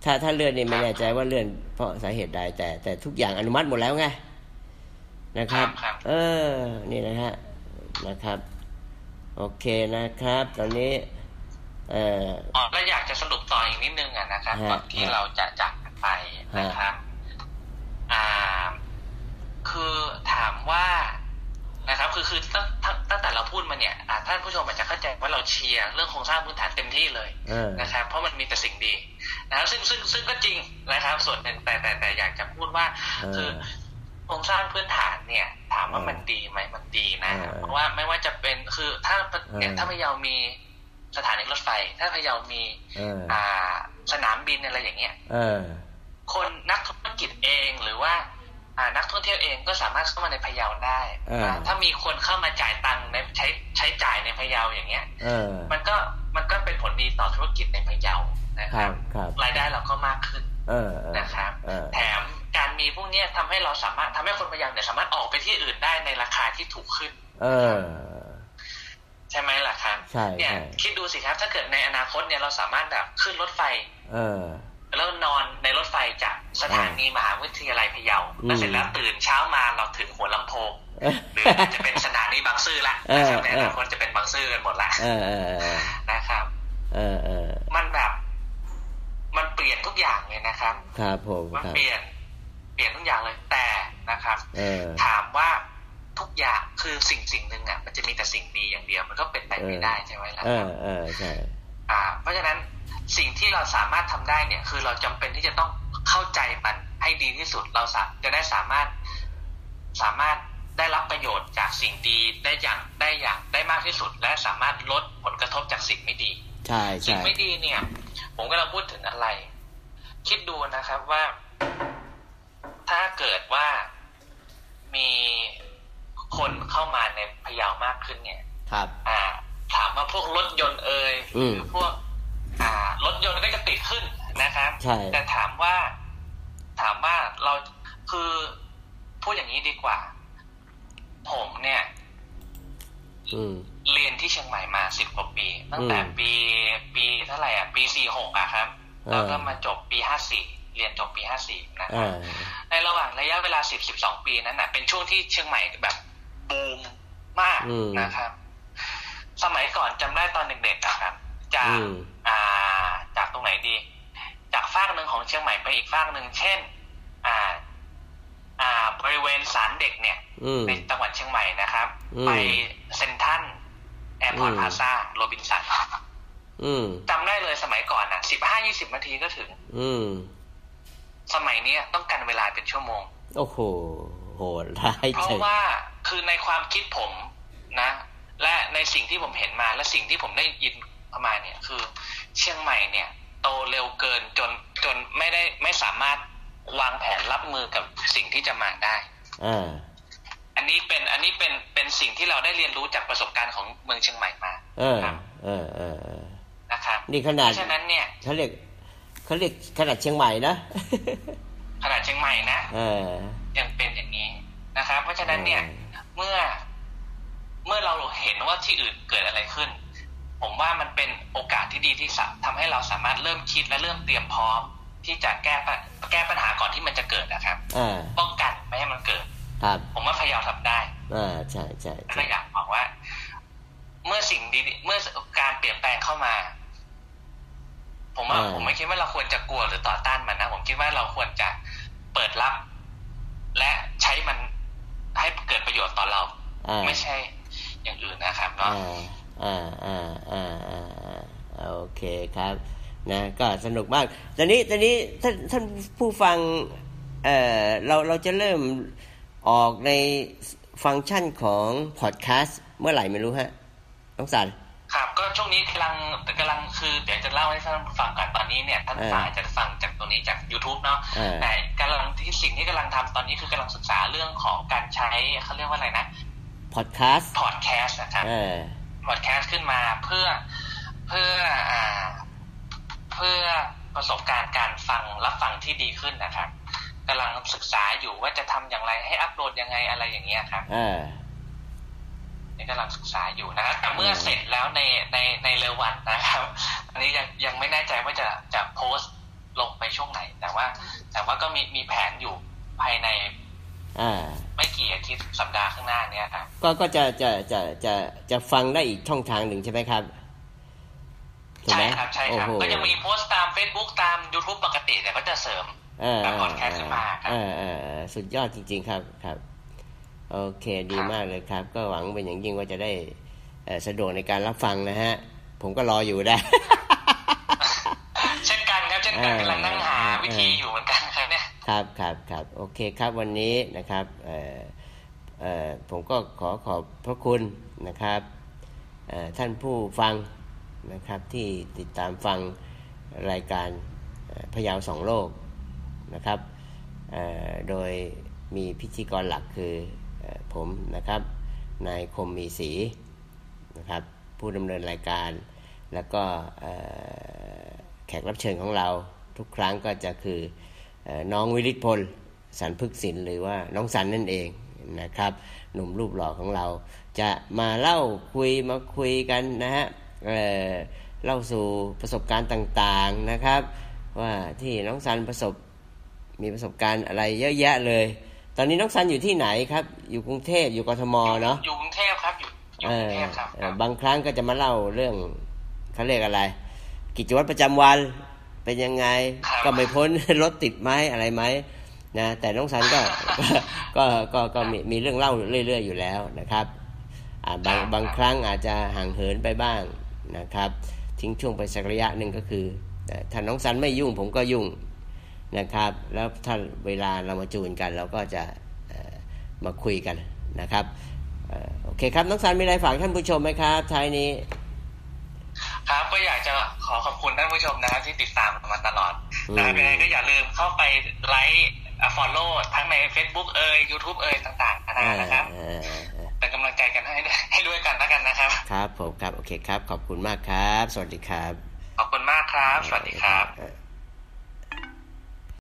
ถ้าถ้าเลื่อนนี่ไม่แน่ใจว่าเลื่อนเพราะสาเหตุใดแต่แต่ทุกอย่างอนุมัติหมดแล้วไงนะครับครับเออ นี่นะฮะนะครับ โอเคนะครับ ตอนนี้ เอ่ออ๋อแล้วอยากจะสรุปต่ออีกนิดนึงอะนะครับฮะก่อนที่ฮะเราจะจากกัน ไปนะครับ อ่า คือถามว่านะครับ คือคือตั้งตั้งตั้งแต่เราพูดมาเนี่ยอ่าท่านผู้ชมอาจจะเข้าใจว่าเราเชียร์เรื่องโครงสร้างพื้นฐานเต็มที่เลยเออนะครับ เพราะมันมีแต่สิ่งดีนะครับซึ่งซึ่งซึ่งก็จริงนะครับ ส่วนหนึ่งแต่แต่แต่อยากจะพูดว่าเออคือโครงสร้างพื้นฐานเนี่ย ถามว่าเออมันดีไหมมันดีนะเออเพราะว่าไม่ว่าจะเป็นคือถ้าเนี่ยเออถ้าพะเยามีสถานีรถไฟ ถ้าพะเยามีเอออ่าสนามบินอะไรอย่างเงี้ยเออ คนนักธุรกิจเองหรือว่าอ่านักท่องเที่ยวเองก็สามารถเข้ามาในพะเยาได้เอออ่าถ้ามีคนเข้ามาจ่ายตังค์ในใช้ใช้จ่ายในพะเยาอย่างเงี้ยเออมันก็มันก็เป็นผลดีต่อธุรกิจในพะเยานะคครัรับบครับรายได้เราก็มากขึ้นเออเออนะครับเออแถมการมีพวกเนี้ยทำให้เราสามารถทำให้คนพะเยาเนี่ยสามารถออกไปที่อื่นได้ในราคาที่ถูกขึ้น เออใช่ไหมล่ะครับใช่เนี่ยใช่คิดดูสิครับ ถ้าเกิดในอนาคตเนี่ยเราสามารถแบบขึ้นรถไฟ เออ แล้วนอนในรถไฟจากสถานีมหาวิทยาลัยพะเยาอืมแล้วเสร็จแล้วตื่นเช้ามาเราถึงหัวลำโพงเออหรืออาจจะเป็นสถานีบางซื่อละเออนะครับในอเออนาคตจะเป็นบางซื่อกันหมดละเออเออเออนะครับเออเออมันแบบ มันเปลี่ยนทุกอย่างเลยนะครับ ครับผมมันครับเปลี่ยน เปลี่ยนทุกอย่างเลยแต่นะครับเออถามว่าทุกอย่างคือสิ่งสิ่งหนึ่งอะมันจะมีแต่สิ่งดีอย่างเดียว มันก็เป็นไปไม่ได้ใช่ไหมล่ะเอครัอบเออใช่ อ่า เพราะฉะนั้น สิ่งที่เราสามารถทำได้เนี่ย คือเราจำเป็นที่จะต้องเข้าใจมันให้ดีที่สุด เราสาจะได้สามารถสามารถได้รับประโยชน์จากสิ่งดีได้อย่างได้อย่างได้มากที่สุด และสามารถลดผลกระทบจากสิ่งไม่ดีใช่สิ่งใช่ไม่ดีเนี่ย ผมก็เราพูดถึงอะไร คิดดูนะครับว่า ถ้าเกิดว่ามีคนเข้ามาในพะเยามากขึ้นเนี่ย ครับ อ่า ถามว่าพวกรถยนต์เอ่ยอืมหรือพวกอ่า รถยนต์ก็จะติดขึ้นนะครับใช่แต่ถามว่าถามว่าเราคือพูดอย่างนี้ดีกว่า ผมเนี่ยอืมเรียนที่เชียงใหม่มาสิบกว่าปี ตั้งแต่อืมปีปีเท่าไหร่อะ ปีสี่หกอะครับเออแล้วก็มาจบปีห้าสี่เรียนจบปีห้าสี่นะคเอรับอในระหว่างระยะเวลาสิบสิบสองปีนั้นน่ะเป็นช่วงที่เชียงใหม่แบบบูมมากอืมนะครับ สมัยก่อนจำได้ตอนเด็กๆอะครับ จากอืมอ่า จากตรงไหนดี จากฟากหนึ่งของเชียงใหม่ไปอีกฟากหนึ่งเช่น อ่า อ่า บริเวณศาลเด็กเนี่ยอืมในจังหวัดเชียงใหม่นะครับอืมไปเซ็นทรัลแอร์พอร์ตอืมพลาซ่าโรบินสันอืมจำได้เลยสมัยก่อนอะสิบห้ายี่สิบนาทีก็ถึง อืมสมัยเนี้ยต้องการเวลาเป็นชั่วโมง โอ้โหโหดร้ายเพจัราะงว่าคือในความคิดผมนะ และในสิ่งที่ผมเห็นมาและสิ่งที่ผมได้ยิน มาเนี่ยคือ เชียงใหม่เนี่ย โตเร็วเกินจนจนไม่ได้ไม่สามารถวางแผนรับมือกับสิ่งที่จะมาได้อ่าอันนี้เป็นอันนี้เป็นเป็นสิ่งที่เราได้เรียนรู้จากประสบการณ์ของเมืองเชียงใหม่มาเออครับเออเออเออนะครับนี่ขเพนาดราะฉะนั้นเนี่ยเขาเรียกเขาเรียกขนาดเชียงใหม่นะขนาดเชียงใหม่นะเออยังเป็นอย่างนี้นะครับ เพราะฉะนั้นเนี่ยอืมเมื่อ เมื่อเราเห็นว่าที่อื่นเกิดอะไรขึ้น ผมว่ามันเป็นโอกาสที่ดีที่สุดทำให้เราสามารถเริ่มคิดและเริ่มเตรียมพร้อม ที่จะแก้ปัญแก้ปัญหาก่อนที่มันจะเกิดนะครับอ่าป้องกันไม่ให้มันเกิดครับผมว่าพยายามทำได้อ่าใช่ใช่ก็ใช่อยากบอกว่า เมื่อสิ่งดีๆเมื่อการเปลี่ยนแปลงเข้ามา ผมว่าผมไม่คิดว่าเราควรจะกลัวหรือต่อต้านมันนะผมคิดว่าเราควรจะเปิดรับ และใช้มันให้เกิดประโยชน์ต่อเราอ่าไม่ใช่อย่างอื่นนะครับอ่าเนาะ อ่าอ่าอ่าอ่าอ่าโอเคครับ นะก็สนุกมาก ตอนนี้ตอนนี้ท่านท่านผู้ฟังเอ่อเราเราจะเริ่มออกในฟังก์ชันของพอดแคสต์เมื่อไหร่ไม่รู้ฮะน้องสันครับก็ช่วงนี้กำลังกำลังคือเดี๋ยวจะเล่าให้ท่านฟังก่อนตอนนี้เนี่ยท่านเออฟังอาจจะฟังจากตรงนี้จาก youtube เนาะเออแต่กำลังที่สิ่งที่กำลังทำตอนนี้คือกำลังศึกษาเรื่องของการใช้เขาเรียกว่าอะไรนะพอดแคสต์พอดแคสต์นะครับเออ พอดแคสต์ขึ้นมาเพื่อเพื่ออ่าเพื่อประสบการณ์การฟังรับฟังที่ดีขึ้นนะครับกำลังศึกษาอยู่ว่าจะทำอย่างไรให้อัปโหลดยังไงอะไรอย่างเงี้ยครับเออนี่กำลังศึกษาอยู่นะครับแต่เมื่อเสร็จแล้วในในในเร็ววันนะครับ อันนี้ยังยังไม่แน่ใจว่าจะจะโพสต์ลงไปช่วงไหน แต่ว่า แต่ว่าก็มีมีแผนอยู่ภายใน อ่า ไม่กี่อาทิตย์สัปดาห์ข้างหน้าเนี้ยครับก็ก็จะจะจะจะจะฟังได้อีกช่องทางหนึ่งใช่ไหมครับถูกใช่ไหมครับใช่โอ้ครับโหก็ยังมีโพสต์ตาม Facebook ตาม YouTube ปกติแต่ก็จะเสริมเออแบบพอดแคสต์ขึ้นมาครับเออเออเออสุดยอดจริง ๆ ครับครับ โอเคดีครับมากเลยครับ ก็หวังเป็นอย่างยิ่งว่าจะได้เอ่อสะดวกในการรับฟังนะฮะ ผมก็รออยู่ได้ เช่นกันครับ เช่นกันเออกำลังนั่งหาเออวิธีอยู่เหมือนกัน ครับครับครับโอเคครับวันนี้นะครับผมก็ขอขอบพระคุณนะครับท่านผู้ฟังนะครับที่ติดตามฟังรายการพยาวสองโลกนะครับโดยมีพิธีกรหลักคืออผมนะครับนายคมมีศรีนะครับผู้ดำเนินรายการ แล้วก็แขกรับเชิญของเราทุกครั้งก็จะคือ น้องวิริศพลสันพึกศิลป์หรือว่าน้องสันนั่นเองนะครับ หนุ่มรูปหล่อของเรา จะมาเล่าคุยมาคุยกันนะฮะเอ่อเล่าสู่ประสบการณ์ต่างๆนะครับ ว่าที่น้องสันประสบมีประสบการณ์อะไรเยอะแยะเลย ตอนนี้น้องสันอยู่ที่ไหนครับ อยู่กรุงเทพอยู่กทมเนาะอยู่กรุงเทพครับอยู่อยู่เอกรุองเทพครับเออบางครั้งก็จะมาเล่าเรื่องเขาเรียกอะไร กิจวัตรประจำวัน เป็นยังไง ก็ไม่พ้นรถติดไหมอะไรไหมนะแต่น้องสันก็ก็ก็ก็มีมีเรื่องเล่าเรื่อย ๆ อยู่แล้วนะครับอ่าบางบางครั้งอาจจะห่างเหินไปบ้างนะครับ ทิ้งช่วงไปสักระยะหนึ่งก็คือแต่ถ้าน้องสันไม่ยุ่งผมก็ยุ่งนะครับ แล้วถ้าเวลาเรามาจูนกัน เราก็จะเอ่อมาคุยกันนะครับเอ่อโอเคครับน้องสันมีอะไรฝากท่านผู้ชมไหมครับท้ายนี้ ครับก็อยากจะขอขอบคุณท่านผู้ชมนะครับที่ติดตามมาตลอดอืมนะครับยังไงก็อย่าลืมเข้าไปไลค์ฟอลโล่ทั้งใน Facebook เอ่ย YouTube เอ่ยต่างๆนานานะครับเออเออเออเป็นกำลังใจกันให้ให้ด้วยกันแล้วกันนะครับ ครับผมครับ โอเคครับ ขอบคุณมากครับ สวัสดีครับ ขอบคุณมากครับ สวัสดีครับเออ